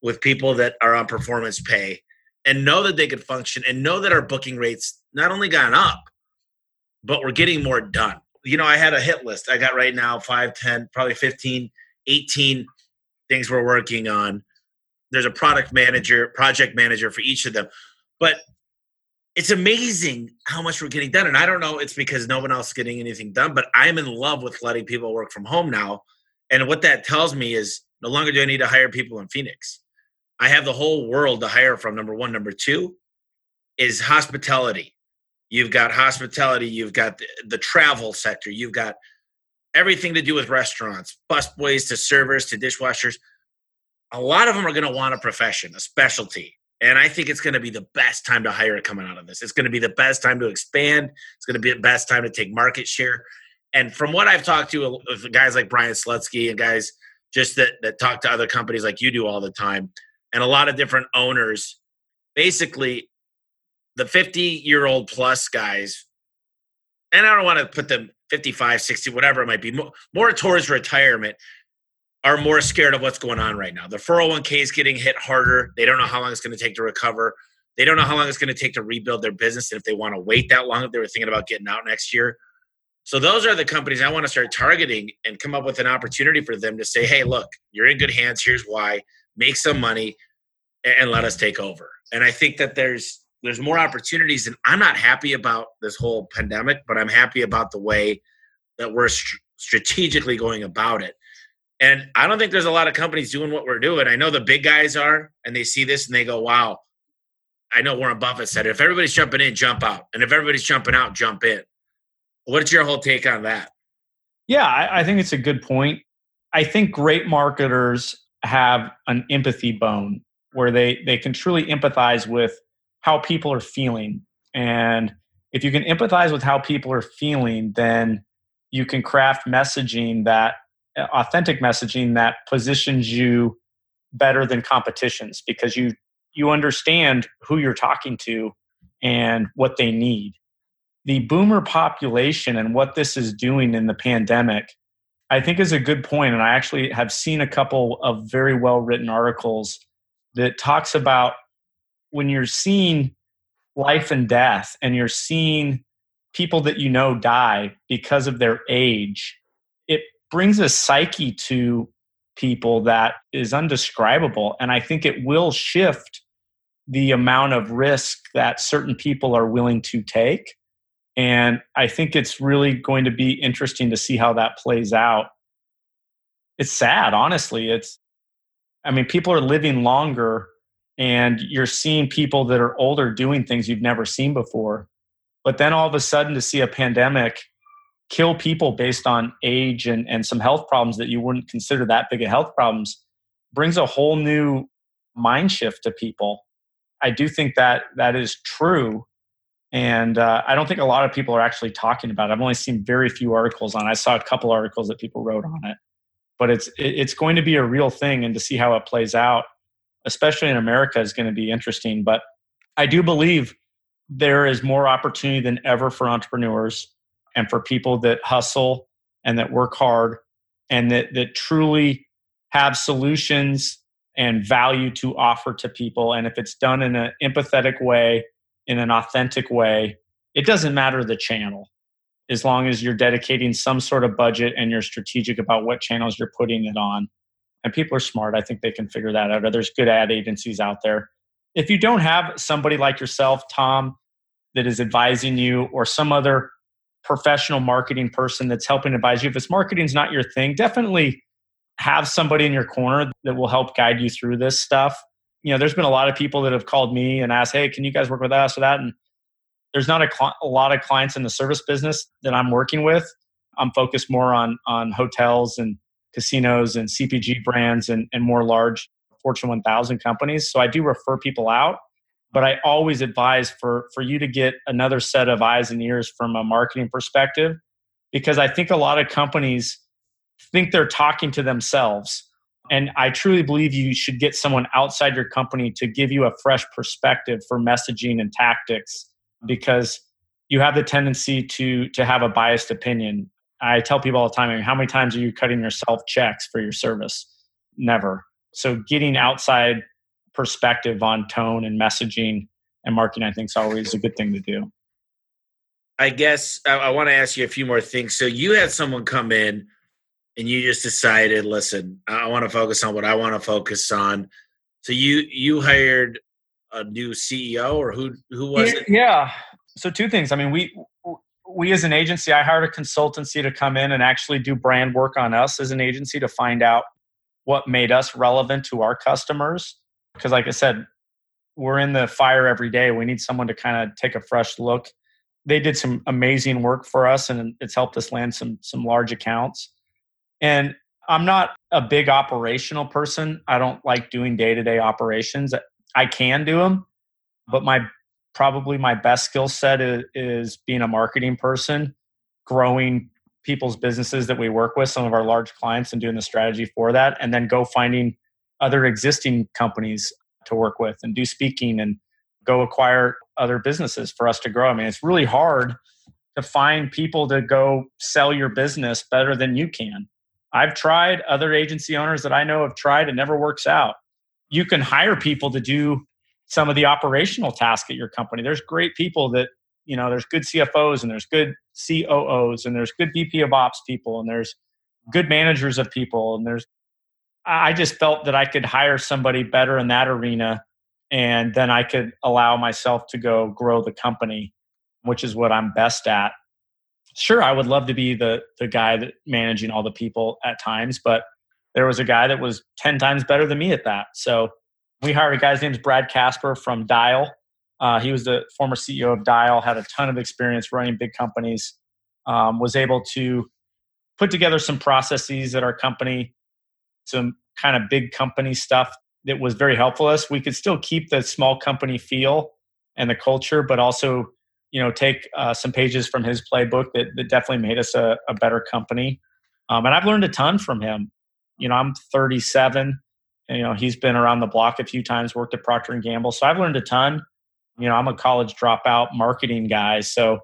with people that are on performance pay and know that they could function and know that our booking rates not only gone up, but we're getting more done. You know, I had a hit list. I got right now 5, 10, probably 15, 18 things we're working on. There's a product manager, project manager for each of them. But it's amazing how much we're getting done. And I don't know, it's because no one else is getting anything done, but I'm in love with letting people work from home now. And what that tells me is no longer do I need to hire people in Phoenix. I have the whole world to hire from. Number one. Number two is hospitality. You've got hospitality, you've got the, the travel sector, you've got everything to do with restaurants, busboys to servers to dishwashers. A lot of them are going to want a profession, a specialty. And I think it's going to be the best time to hire coming out of this. It's going to be the best time to expand. It's going to be the best time to take market share. And from what I've talked to guys like Brian Slutsky and guys just that, that talk to other companies like you do all the time, and a lot of different owners, basically the 50 year old plus guys, and I don't want to put them 55, 60, whatever it might be, more, towards retirement, are more scared of what's going on right now. The 401k is getting hit harder. They don't know how long it's going to take to recover. They don't know how long it's going to take to rebuild their business. And if they want to wait that long, if they were thinking about getting out next year. So those are the companies I want to start targeting and come up with an opportunity for them to say, hey, look, you're in good hands. Here's why. Make some money and let us take over. And I think that there's there's more opportunities and i'm not happy about this whole pandemic but i'm happy about the way that we're st- strategically going about it. And i don't think there's a lot of companies doing what we're doing. I know the big guys are and they see this and they go wow. I know warren buffett said if everybody's jumping in jump out. And if everybody's jumping out jump in. What's your whole take on that? Yeah I, I think it's a good point. I think great marketers have an empathy bone where they they can truly empathize with how people are feeling. And if you can empathize with how people are feeling, then you can craft messaging that uh, authentic messaging that positions you better than competitions because you you understand who you're talking to and what they need. The boomer population and what this is doing in the pandemic, I think is a good point, and I actually have seen a couple of very well written articles that talks about when you're seeing life and death, and you're seeing people that you know die because of their age. It brings a psyche to people that is undescribable, and I think it will shift the amount of risk that certain people are willing to take and I think it's really going to be interesting to see how that plays out. It's sad, honestly. It's, I mean, people are living longer and you're seeing people that are older doing things you've never seen before. But then all of a sudden to see a pandemic kill people based on age and, and some health problems that you wouldn't consider that big of health problems brings a whole new mind shift to people. I do think that that is true and uh, I don't think a lot of people are actually talking about it. I've only seen very few articles on. it. I saw a couple articles that people wrote on it, but it's it's going to be a real thing, and to see how it plays out, especially in America, is going to be interesting. But I do believe there is more opportunity than ever for entrepreneurs and for people that hustle and that work hard and that that truly have solutions and value to offer to people. And if it's done in an empathetic way in an authentic way, it doesn't matter the channel as long as you're dedicating some sort of budget and you're strategic about what channels you're putting it on. And people are smart. I think they can figure that out. Or there's good ad agencies out there. If you don't have somebody like yourself, Tom, that is advising you, or some other professional marketing person that's helping advise you, if this marketing's not your thing, definitely have somebody in your corner that will help guide you through this stuff you know, there's been a lot of people that have called me and asked, "Hey, can you guys work with us or that?" And there's not a, cl- a lot of clients in the service business that I'm working with. I'm focused more on on hotels and casinos and CPG brands and, and more large Fortune 1000 companies. So I do refer people out, but I always advise for for you to get another set of eyes and ears from a marketing perspective, because I think a lot of companies think they're talking to themselves and I truly believe you should get someone outside your company to give you a fresh perspective for messaging and tactics because you have the tendency to to have a biased opinion. I tell people all the time, I mean, how many times are you cutting yourself checks for your service? Never. So getting outside perspective on tone and messaging and marketing, I think is always a good thing to do. I guess I, I want to ask you a few more things. So you had someone come in and you just decided, listen, I want to focus on what I want to focus on. So you you hired a new CEO or who who was yeah, it? Yeah. So two things. I mean, we we as an agency, I hired a consultancy to come in and actually do brand work on us as an agency to find out what made us relevant to our customers. Because like I said, we're in the fire every day. We need someone to kind of take a fresh look. They did some amazing work for us and it's helped us land some some large accounts. And I'm not a big operational person. I don't like doing day to day operations. I can do them, but my probably my best skill set is, is, being a marketing person, growing people's businesses that we work with, some of our large clients, and doing the strategy for that, and then go finding other existing companies to work with and do speaking and go acquire other businesses for us to grow. I mean, it's really hard to find people to go sell your business better than you can. I've tried, other agency owners that I know have tried, it never works out. You can hire people to do some of the operational tasks at your company. There's great people that, you know, there's good CFOs and there's good COOs and there's good VP of ops people and there's good managers of people and there's I just felt that I could hire somebody better in that arena and then I could allow myself to go grow the company, which is what I'm best at sure, I would love to be the the guy that managing all the people at times, but there was a guy that was 10 times better than me at that. So we hired a guy's name is Brad Casper from Dial. Uh, he was the former CEO of Dial, had a ton of experience running big companies, um, was able to put together some processes at our company, some kind of big company stuff that was very helpful us. We could still keep the small company feel and the culture, but also you know take uh, some pages from his playbook that, that definitely made us a, a better company um, and i've learned a ton from him you know i'm 37 and, you know he's been around the block a few times worked at procter and gamble so i've learned a ton you know i'm a college dropout marketing guy so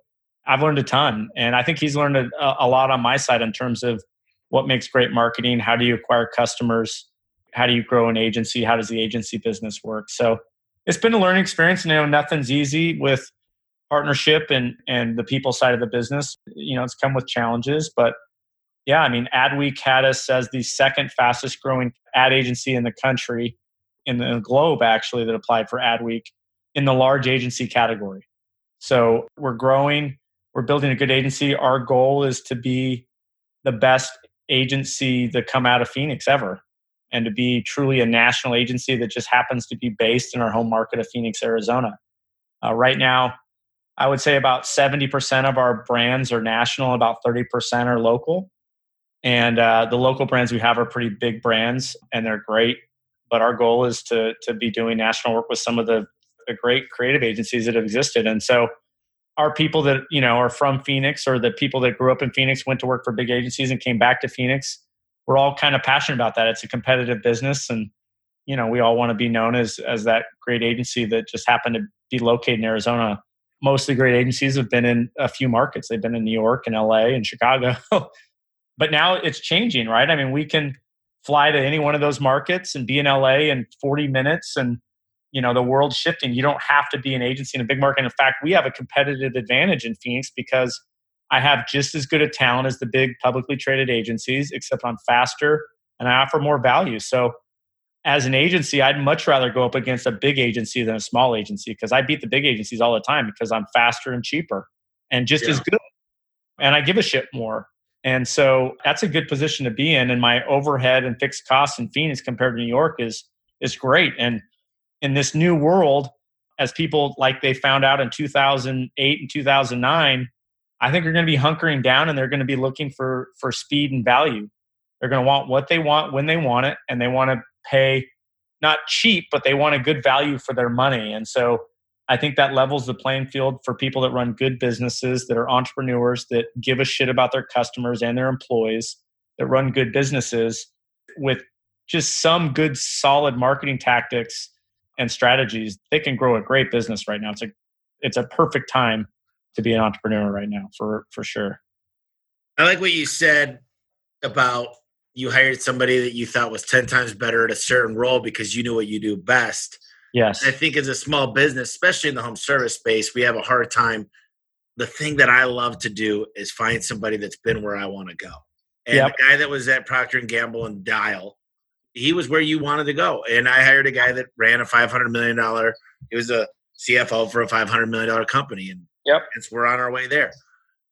i've learned a ton and i think he's learned a, a lot on my side in terms of what makes great marketing, how do you acquire customers, how do you grow an agency, how does the agency business work. So it's been a learning experience. And, you know, nothing's easy with partnership and and the people side of the business. You know, it's come with challenges, but yeah, I mean, Adweek had us as the second fastest growing ad agency in the country, in the globe actually, that applied for Adweek in the large agency category. So we're growing, we're building a good agency. Our goal is to be the best agency to come out of Phoenix ever and to be truly a national agency that just happens to be based in our home market of Phoenix, Arizona. Uh, right now, I would say about 70% of our brands are national, about 30% are local. And uh, the local brands we have are pretty big brands and they're great. But our goal is to, to be doing national work with some of the, the great creative agencies that have existed. And so our people that, you know, are from Phoenix or the people that grew up in Phoenix went to work for big agencies and came back to Phoenix. We're all kind of passionate about that. It's a competitive business and you know, we all want to be known as as that great agency that just happened to be located in Arizona. Most of the great agencies have been in a few markets. They've been in New York and LA and Chicago. But now it's changing, right? I mean, we can fly to any one of those markets and be in LA in 40 minutes and you know the world's shifting you don't have to be an agency in a big market in fact we have a competitive advantage in phoenix because i have just as good a talent as the big publicly traded agencies except i'm faster and i offer more value so as an agency i'd much rather go up against a big agency than a small agency because i beat the big agencies all the time because i'm faster and cheaper and just yeah. as good and i give a shit more and so that's a good position to be in. And my overhead and fixed costs in Phoenix compared to New York is is great. And in this new world, as people like they found out in 2008 and 2009, I think they're going to be hunkering down and they're going to be looking for for speed and value. They're going to want what they want when they want it, and they want to pay not cheap, but they want a good value for their money. And so I think that levels the playing field for people that run good businesses, that are entrepreneurs, that give a shit about their customers and their employees, that run good businesses with just some good, solid marketing tactics and strategies. They can grow a great business right now. It's a it's a perfect time to be an entrepreneur right now for for sure. I like what you said about you hired somebody that you thought was 10 times better at a certain role because you knew what you do best Yes. I think as a small business, especially in the home service space, we have a hard time. The thing that I love to do is find somebody that's been where I want to go. And yep. the guy that was at Procter and Gamble and Dial, he was where you wanted to go. And I hired a guy that ran a five hundred million dollar. He was a CFO for a five hundred million dollar company, and yep, it's we're on our way there.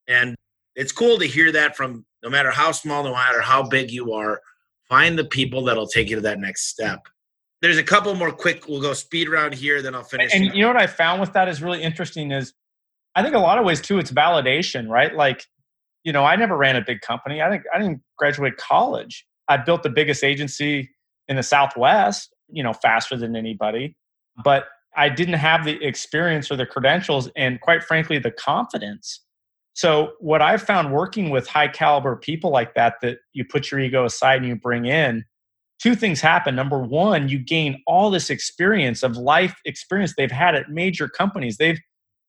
And it's cool to hear that from no matter how small, no matter how big you are, find the people that'll take you to that next step there's a couple more quick. We'll go speed around here, then I'll finish. And you know what I found with that is really interesting is I think a lot of ways too it's validation, right? Like, you know, I never ran a big company. I think I didn't graduate college. I built the biggest agency in the Southwest, you know, faster than anybody. But I didn't have the experience or the credentials and quite frankly the confidence. So what I've found working with high caliber people like that that you put your ego aside and you bring in two things happen. Number one, you gain all this experience of life experience they've had at major companies. They've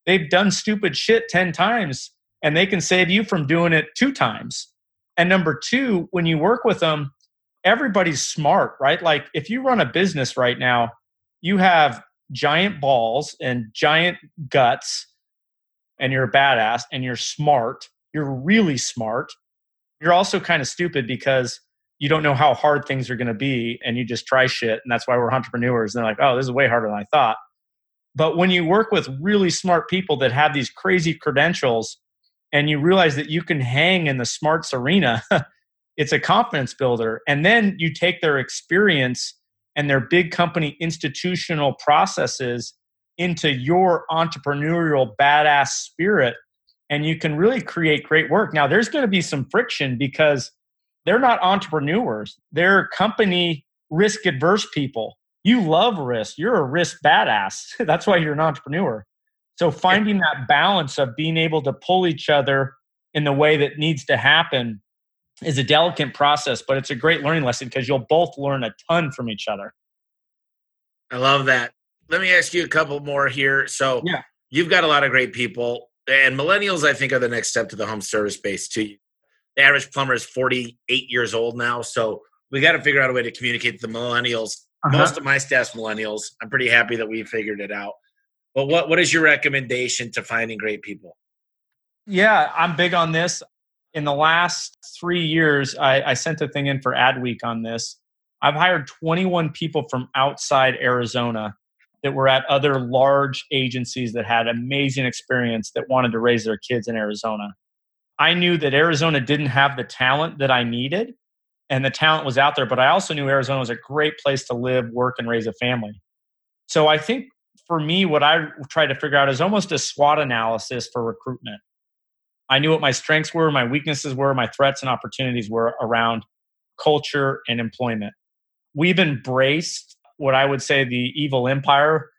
they've done stupid shit 10 times and they can save you from doing it two times. And number two, when you work with them, everybody's smart, right? Like if you run a business right now, you have giant balls and giant guts and you're a badass and you're smart. You're really smart. You're also kind of stupid because you don't know how hard things are going to be and you just try shit and that's why we're entrepreneurs. And they're like oh this is way harder than i thought. But when you work with really smart people that have these crazy credentials and you realize that you can hang in the smarts arena it's a confidence builder. And then you take their experience and their big company institutional processes into your entrepreneurial badass spirit and you can really create great work. Now there's going to be some friction because they're not entrepreneurs. They're company risk adverse people. You love risk. You're a risk badass. That's why you're an entrepreneur. So finding that balance of being able to pull each other in the way that needs to happen is a delicate process, but it's a great learning lesson because you'll both learn a ton from each other. I love that. Let me ask you a couple more here. So yeah. you've got a lot of great people and millennials, I think, are the next step to the home service space too the average plumber is 48 years old now. So we got to figure out a way to communicate to the millennials. Uh-huh. Most of my staff's millennials. I'm pretty happy that we figured it out. But what, what is your recommendation to finding great people? Yeah, I'm big on this. In the last three years, I, I sent a thing in for Adweek on this. I've hired 21 people from outside Arizona that were at other large agencies that had amazing experience that wanted to raise their kids in Arizona. I knew that Arizona didn't have the talent that I needed, and the talent was out there, but I also knew Arizona was a great place to live, work, and raise a family. So I think for me, what I tried to figure out is almost a SWOT analysis for recruitment. I knew what my strengths were, my weaknesses were, my threats and opportunities were around culture and employment. We've embraced what I would say the evil empire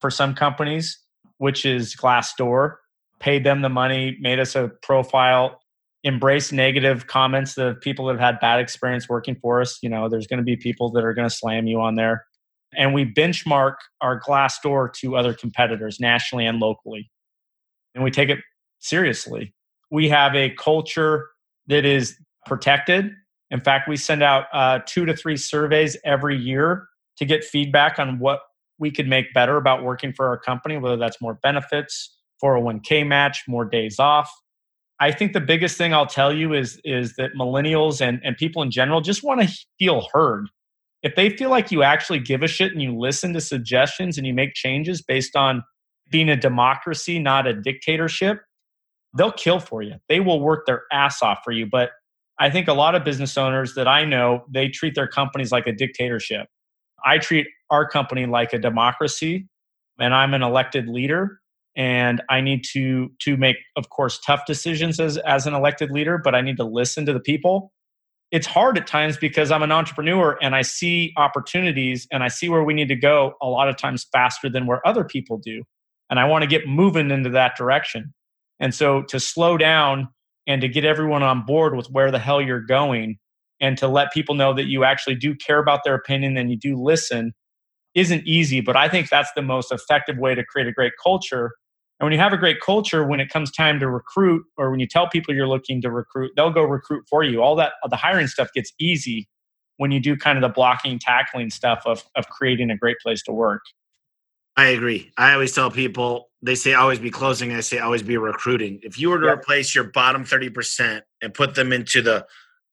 for some companies, which is Glassdoor, paid them the money, made us a profile, embrace negative comments of people that have had bad experience working for us. You know, there's going to be people that are going to slam you on there. And we benchmark our Glassdoor to other competitors nationally and locally. And we take it seriously. We have a culture that is protected. In fact, we send out uh, two to three surveys every year to get feedback on what we could make better about working for our company, whether that's more benefits, 401k match, more days off. I think the biggest thing I'll tell you is is that millennials and, and people in general just want to feel heard. If they feel like you actually give a shit and you listen to suggestions and you make changes based on being a democracy, not a dictatorship, they'll kill for you. They will work their ass off for you. But I think a lot of business owners that I know, they treat their companies like a dictatorship. I treat our company like a democracy and I'm an elected leader and I need to to make of course tough decisions as as an elected leader but I need to listen to the people it's hard at times because I'm an entrepreneur and I see opportunities and I see where we need to go a lot of times faster than where other people do and I want to get moving into that direction and so to slow down and to get everyone on board with where the hell you're going and to let people know that you actually do care about their opinion and you do listen isn't easy, but I think that's the most effective way to create a great culture. And when you have a great culture, when it comes time to recruit, or when you tell people you're looking to recruit, they'll go recruit for you. All that, the hiring stuff gets easy when you do kind of the blocking, tackling stuff of, of creating a great place to work. I agree. I always tell people, they say always be closing. I say always be recruiting. If you were to yep. replace your bottom 30% and put them into the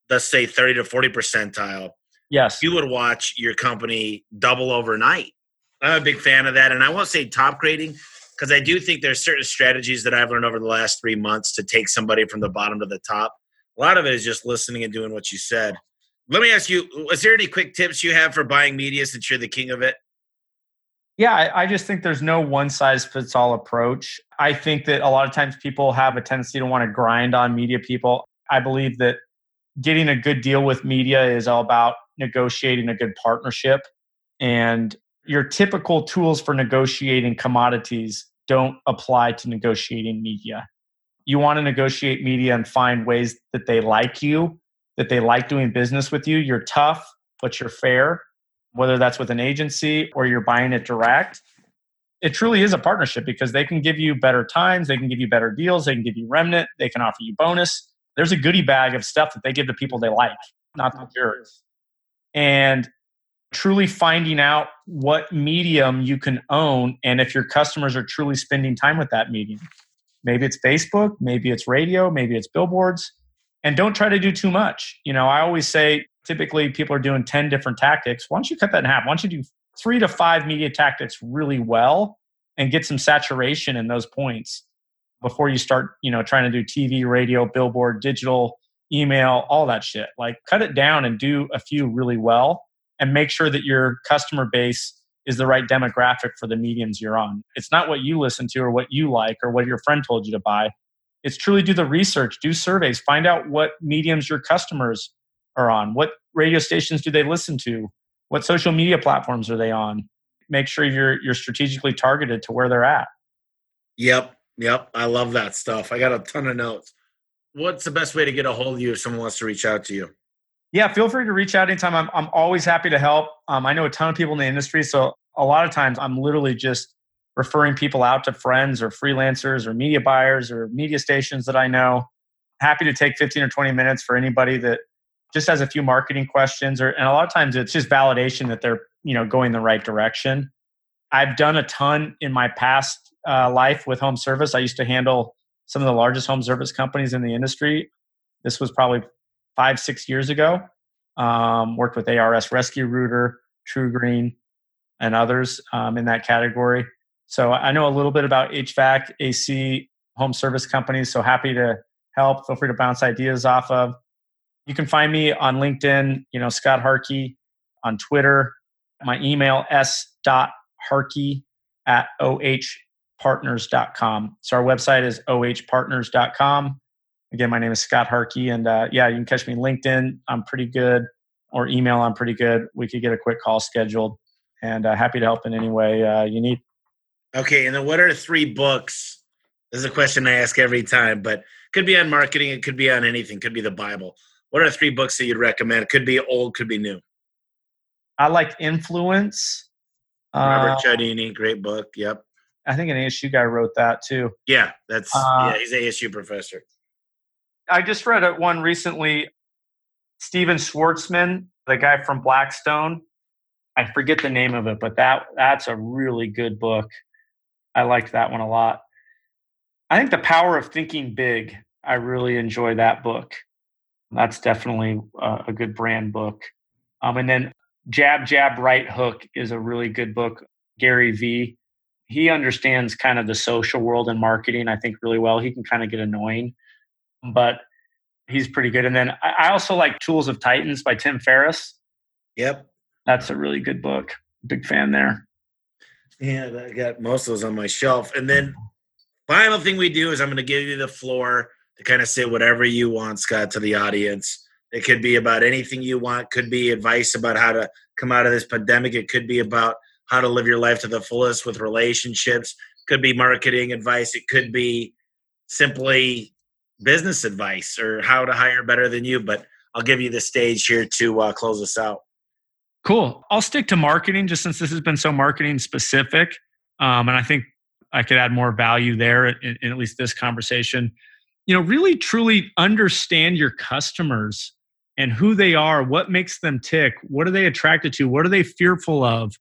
let's say 30 to 40 percentile, yes, you would watch your company double overnight. I'm a big fan of that. And I won't say top grading because I do think there's certain strategies that I've learned over the last three months to take somebody from the bottom to the top. A lot of it is just listening and doing what you said. Let me ask you, is there any quick tips you have for buying media since you're the king of it? Yeah, I, I just think there's no one size fits all approach. I think that a lot of times people have a tendency to want to grind on media people. I believe that getting a good deal with media is all about negotiating a good partnership. And your typical tools for negotiating commodities don't apply to negotiating media. You want to negotiate media and find ways that they like you, that they like doing business with you. You're tough, but you're fair, whether that's with an agency or you're buying it direct. It truly is a partnership because they can give you better times, they can give you better deals, they can give you remnant, they can offer you bonus there's a goodie bag of stuff that they give to people they like, not the yours. And truly finding out what medium you can own and if your customers are truly spending time with that medium. Maybe it's Facebook, maybe it's radio, maybe it's billboards. And don't try to do too much. You know, I always say typically people are doing 10 different tactics. Why don't you cut that in half? Why don't you do three to five media tactics really well and get some saturation in those points? before you start, you know, trying to do TV, radio, billboard, digital, email, all that shit. Like cut it down and do a few really well and make sure that your customer base is the right demographic for the mediums you're on. It's not what you listen to or what you like or what your friend told you to buy. It's truly do the research, do surveys, find out what mediums your customers are on. What radio stations do they listen to? What social media platforms are they on? Make sure you're you're strategically targeted to where they're at. Yep. Yep, I love that stuff. I got a ton of notes. What's the best way to get a hold of you if someone wants to reach out to you? Yeah, feel free to reach out anytime. I'm, I'm always happy to help. Um, I know a ton of people in the industry, so a lot of times I'm literally just referring people out to friends or freelancers or media buyers or media stations that I know. happy to take 15 or 20 minutes for anybody that just has a few marketing questions or and a lot of times it's just validation that they're you know going the right direction i've done a ton in my past uh, life with home service i used to handle some of the largest home service companies in the industry this was probably five six years ago um, worked with ars rescue rooter TruGreen and others um, in that category so i know a little bit about hvac ac home service companies so happy to help feel free to bounce ideas off of you can find me on LinkedIn, you know, Scott Harkey, on Twitter. My email, s.harkey at ohpartners.com. So our website is ohpartners.com. Again, my name is Scott Harkey. And uh, yeah, you can catch me LinkedIn. I'm pretty good. Or email, I'm pretty good. We could get a quick call scheduled. And uh, happy to help in any way uh, you need. Okay. And then what are three books? This is a question I ask every time, but could be on marketing. It could be on anything. Could be the Bible what are three books that you'd recommend? It could be old, could be new. I like Influence. Robert uh, Cialdini, great book. Yep. I think an ASU guy wrote that too. Yeah, that's uh, yeah. He's an ASU professor. I just read one recently. Stephen Schwarzman, the guy from Blackstone. I forget the name of it, but that that's a really good book. I liked that one a lot. I think the power of thinking big. I really enjoy that book. That's definitely a, good brand book. Um, and then Jab, Jab, Right Hook is a really good book. Gary Vee. He understands kind of the social world and marketing, I think, really well. He can kind of get annoying, but he's pretty good. And then I also like Tools of Titans by Tim Ferriss. Yep. That's a really good book. Big fan there. Yeah, I got most of those on my shelf. And then final thing we do is I'm going to give you the floor to kind of say whatever you want, Scott, to the audience. It could be about anything you want, could be advice about how to come out of this pandemic. It could be about how to live your life to the fullest with relationships, could be marketing advice, it could be simply business advice or how to hire better than you. But I'll give you the stage here to uh, close us out. Cool. I'll stick to marketing just since this has been so marketing specific. Um, and I think I could add more value there in, in at least this conversation you know really truly understand your customers and who they are what makes them tick what are they attracted to what are they fearful of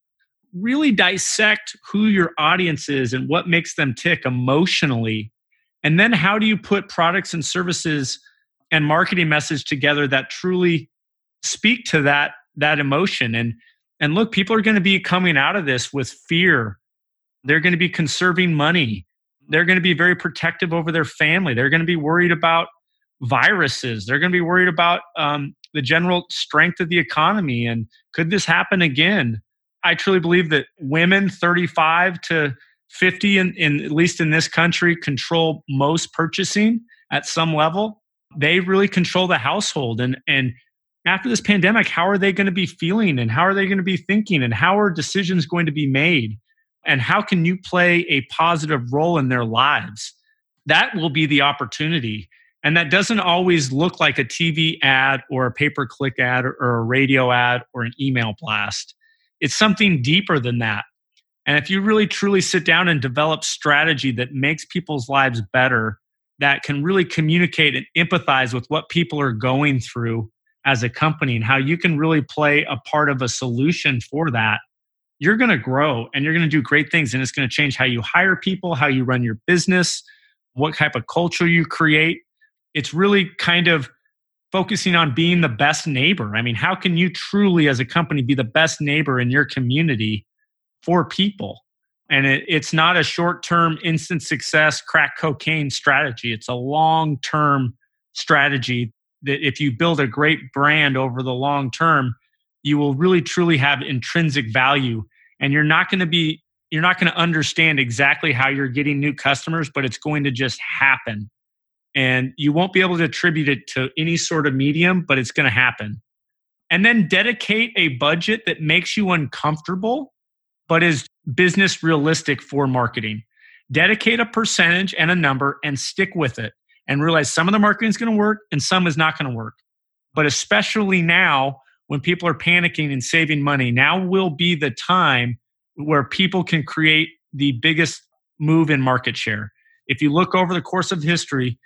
really dissect who your audience is and what makes them tick emotionally and then how do you put products and services and marketing message together that truly speak to that that emotion and and look people are going to be coming out of this with fear they're going to be conserving money they're going to be very protective over their family. They're going to be worried about viruses. They're going to be worried about um, the general strength of the economy. And could this happen again? I truly believe that women 35 to 50, in, in at least in this country, control most purchasing at some level. They really control the household. And, and after this pandemic, how are they going to be feeling and how are they going to be thinking and how are decisions going to be made? and how can you play a positive role in their lives that will be the opportunity and that doesn't always look like a tv ad or a pay per click ad or a radio ad or an email blast it's something deeper than that and if you really truly sit down and develop strategy that makes people's lives better that can really communicate and empathize with what people are going through as a company and how you can really play a part of a solution for that you're going to grow and you're going to do great things. And it's going to change how you hire people, how you run your business, what type of culture you create. It's really kind of focusing on being the best neighbor. I mean, how can you truly, as a company, be the best neighbor in your community for people? And it, it's not a short term, instant success, crack cocaine strategy. It's a long term strategy that if you build a great brand over the long term, you will really truly have intrinsic value and you're not going to be you're not going to understand exactly how you're getting new customers but it's going to just happen and you won't be able to attribute it to any sort of medium but it's going to happen and then dedicate a budget that makes you uncomfortable but is business realistic for marketing dedicate a percentage and a number and stick with it and realize some of the marketing is going to work and some is not going to work but especially now when people are panicking and saving money. Now will be the time where people can create the biggest move in market share. If you look over the course of history,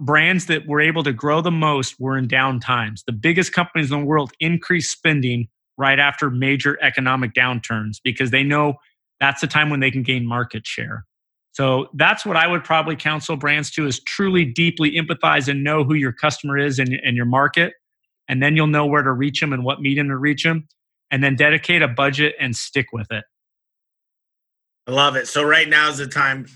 brands that were able to grow the most were in down times. The biggest companies in the world increased spending right after major economic downturns because they know that's the time when they can gain market share. So that's what I would probably counsel brands to is truly deeply empathize and know who your customer is and, and your market. And then you'll know where to reach them and what medium to reach them. And then dedicate a budget and stick with it. I love it. So right now is the time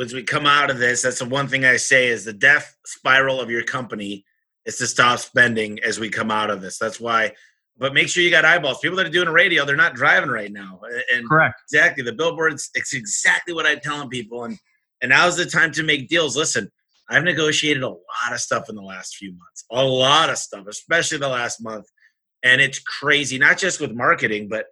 as we come out of this, that's the one thing I say is the death spiral of your company is to stop spending as we come out of this. That's why. But make sure you got eyeballs. People that are doing radio, they're not driving right now. And correct, exactly the billboards. It's exactly what I'm telling people. And and now's the time to make deals. Listen, I've negotiated a lot of stuff in the last few months, a lot of stuff, especially the last month. And it's crazy, not just with marketing, but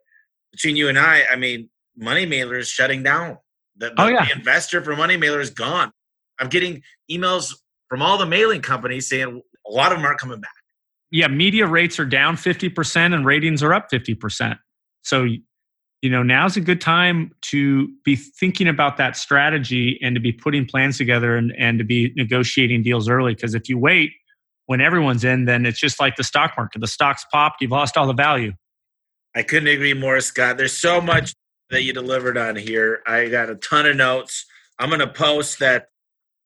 between you and I. I mean, money mailers shutting down. The, the, oh, yeah. the investor for Money Mailer is gone. I'm getting emails from all the mailing companies saying a lot of them aren't coming back. Yeah, media rates are down 50% and ratings are up 50%. So, you know, now's a good time to be thinking about that strategy and to be putting plans together and, and to be negotiating deals early. Because if you wait when everyone's in, then it's just like the stock market. The stock's popped, you've lost all the value. I couldn't agree more, Scott. There's so much that you delivered on here. I got a ton of notes. I'm going to post that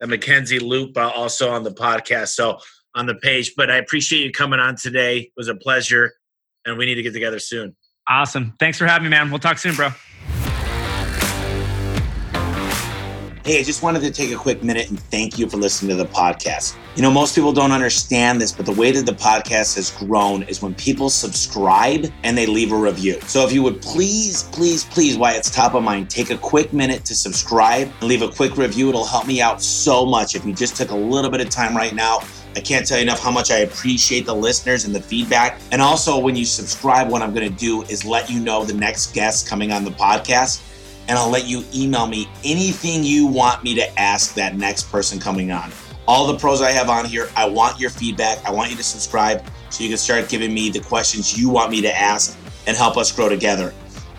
the McKinsey loop uh, also on the podcast, so on the page. But I appreciate you coming on today. It was a pleasure, and we need to get together soon. Awesome. Thanks for having me, man. We'll talk soon, bro. Hey, I just wanted to take a quick minute and thank you for listening to the podcast. You know, most people don't understand this, but the way that the podcast has grown is when people subscribe and they leave a review. So if you would please, please, please, why it's top of mind, take a quick minute to subscribe and leave a quick review. It'll help me out so much if you just took a little bit of time right now. I can't tell you enough how much I appreciate the listeners and the feedback. And also, when you subscribe, what I'm going to do is let you know the next guest coming on the podcast and I'll let you email me anything you want me to ask that next person coming on. All the pros I have on here, I want your feedback. I want you to subscribe so you can start giving me the questions you want me to ask and help us grow together.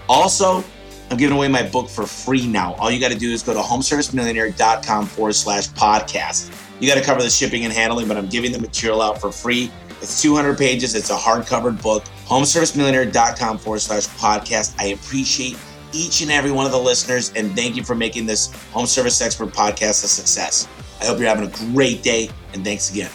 Also, I'm giving away my book for free now. All you got to do is go to homeservicemillionaire.com forward slash podcast. You got to cover the shipping and handling, but I'm giving the material out for free. It's 200 pages. It's a hardcover book. Homeservicemillionaire.com forward slash podcast. I appreciate each and every one of the listeners, and thank you for making this Home Service Expert podcast a success. I hope you're having a great day, and thanks again.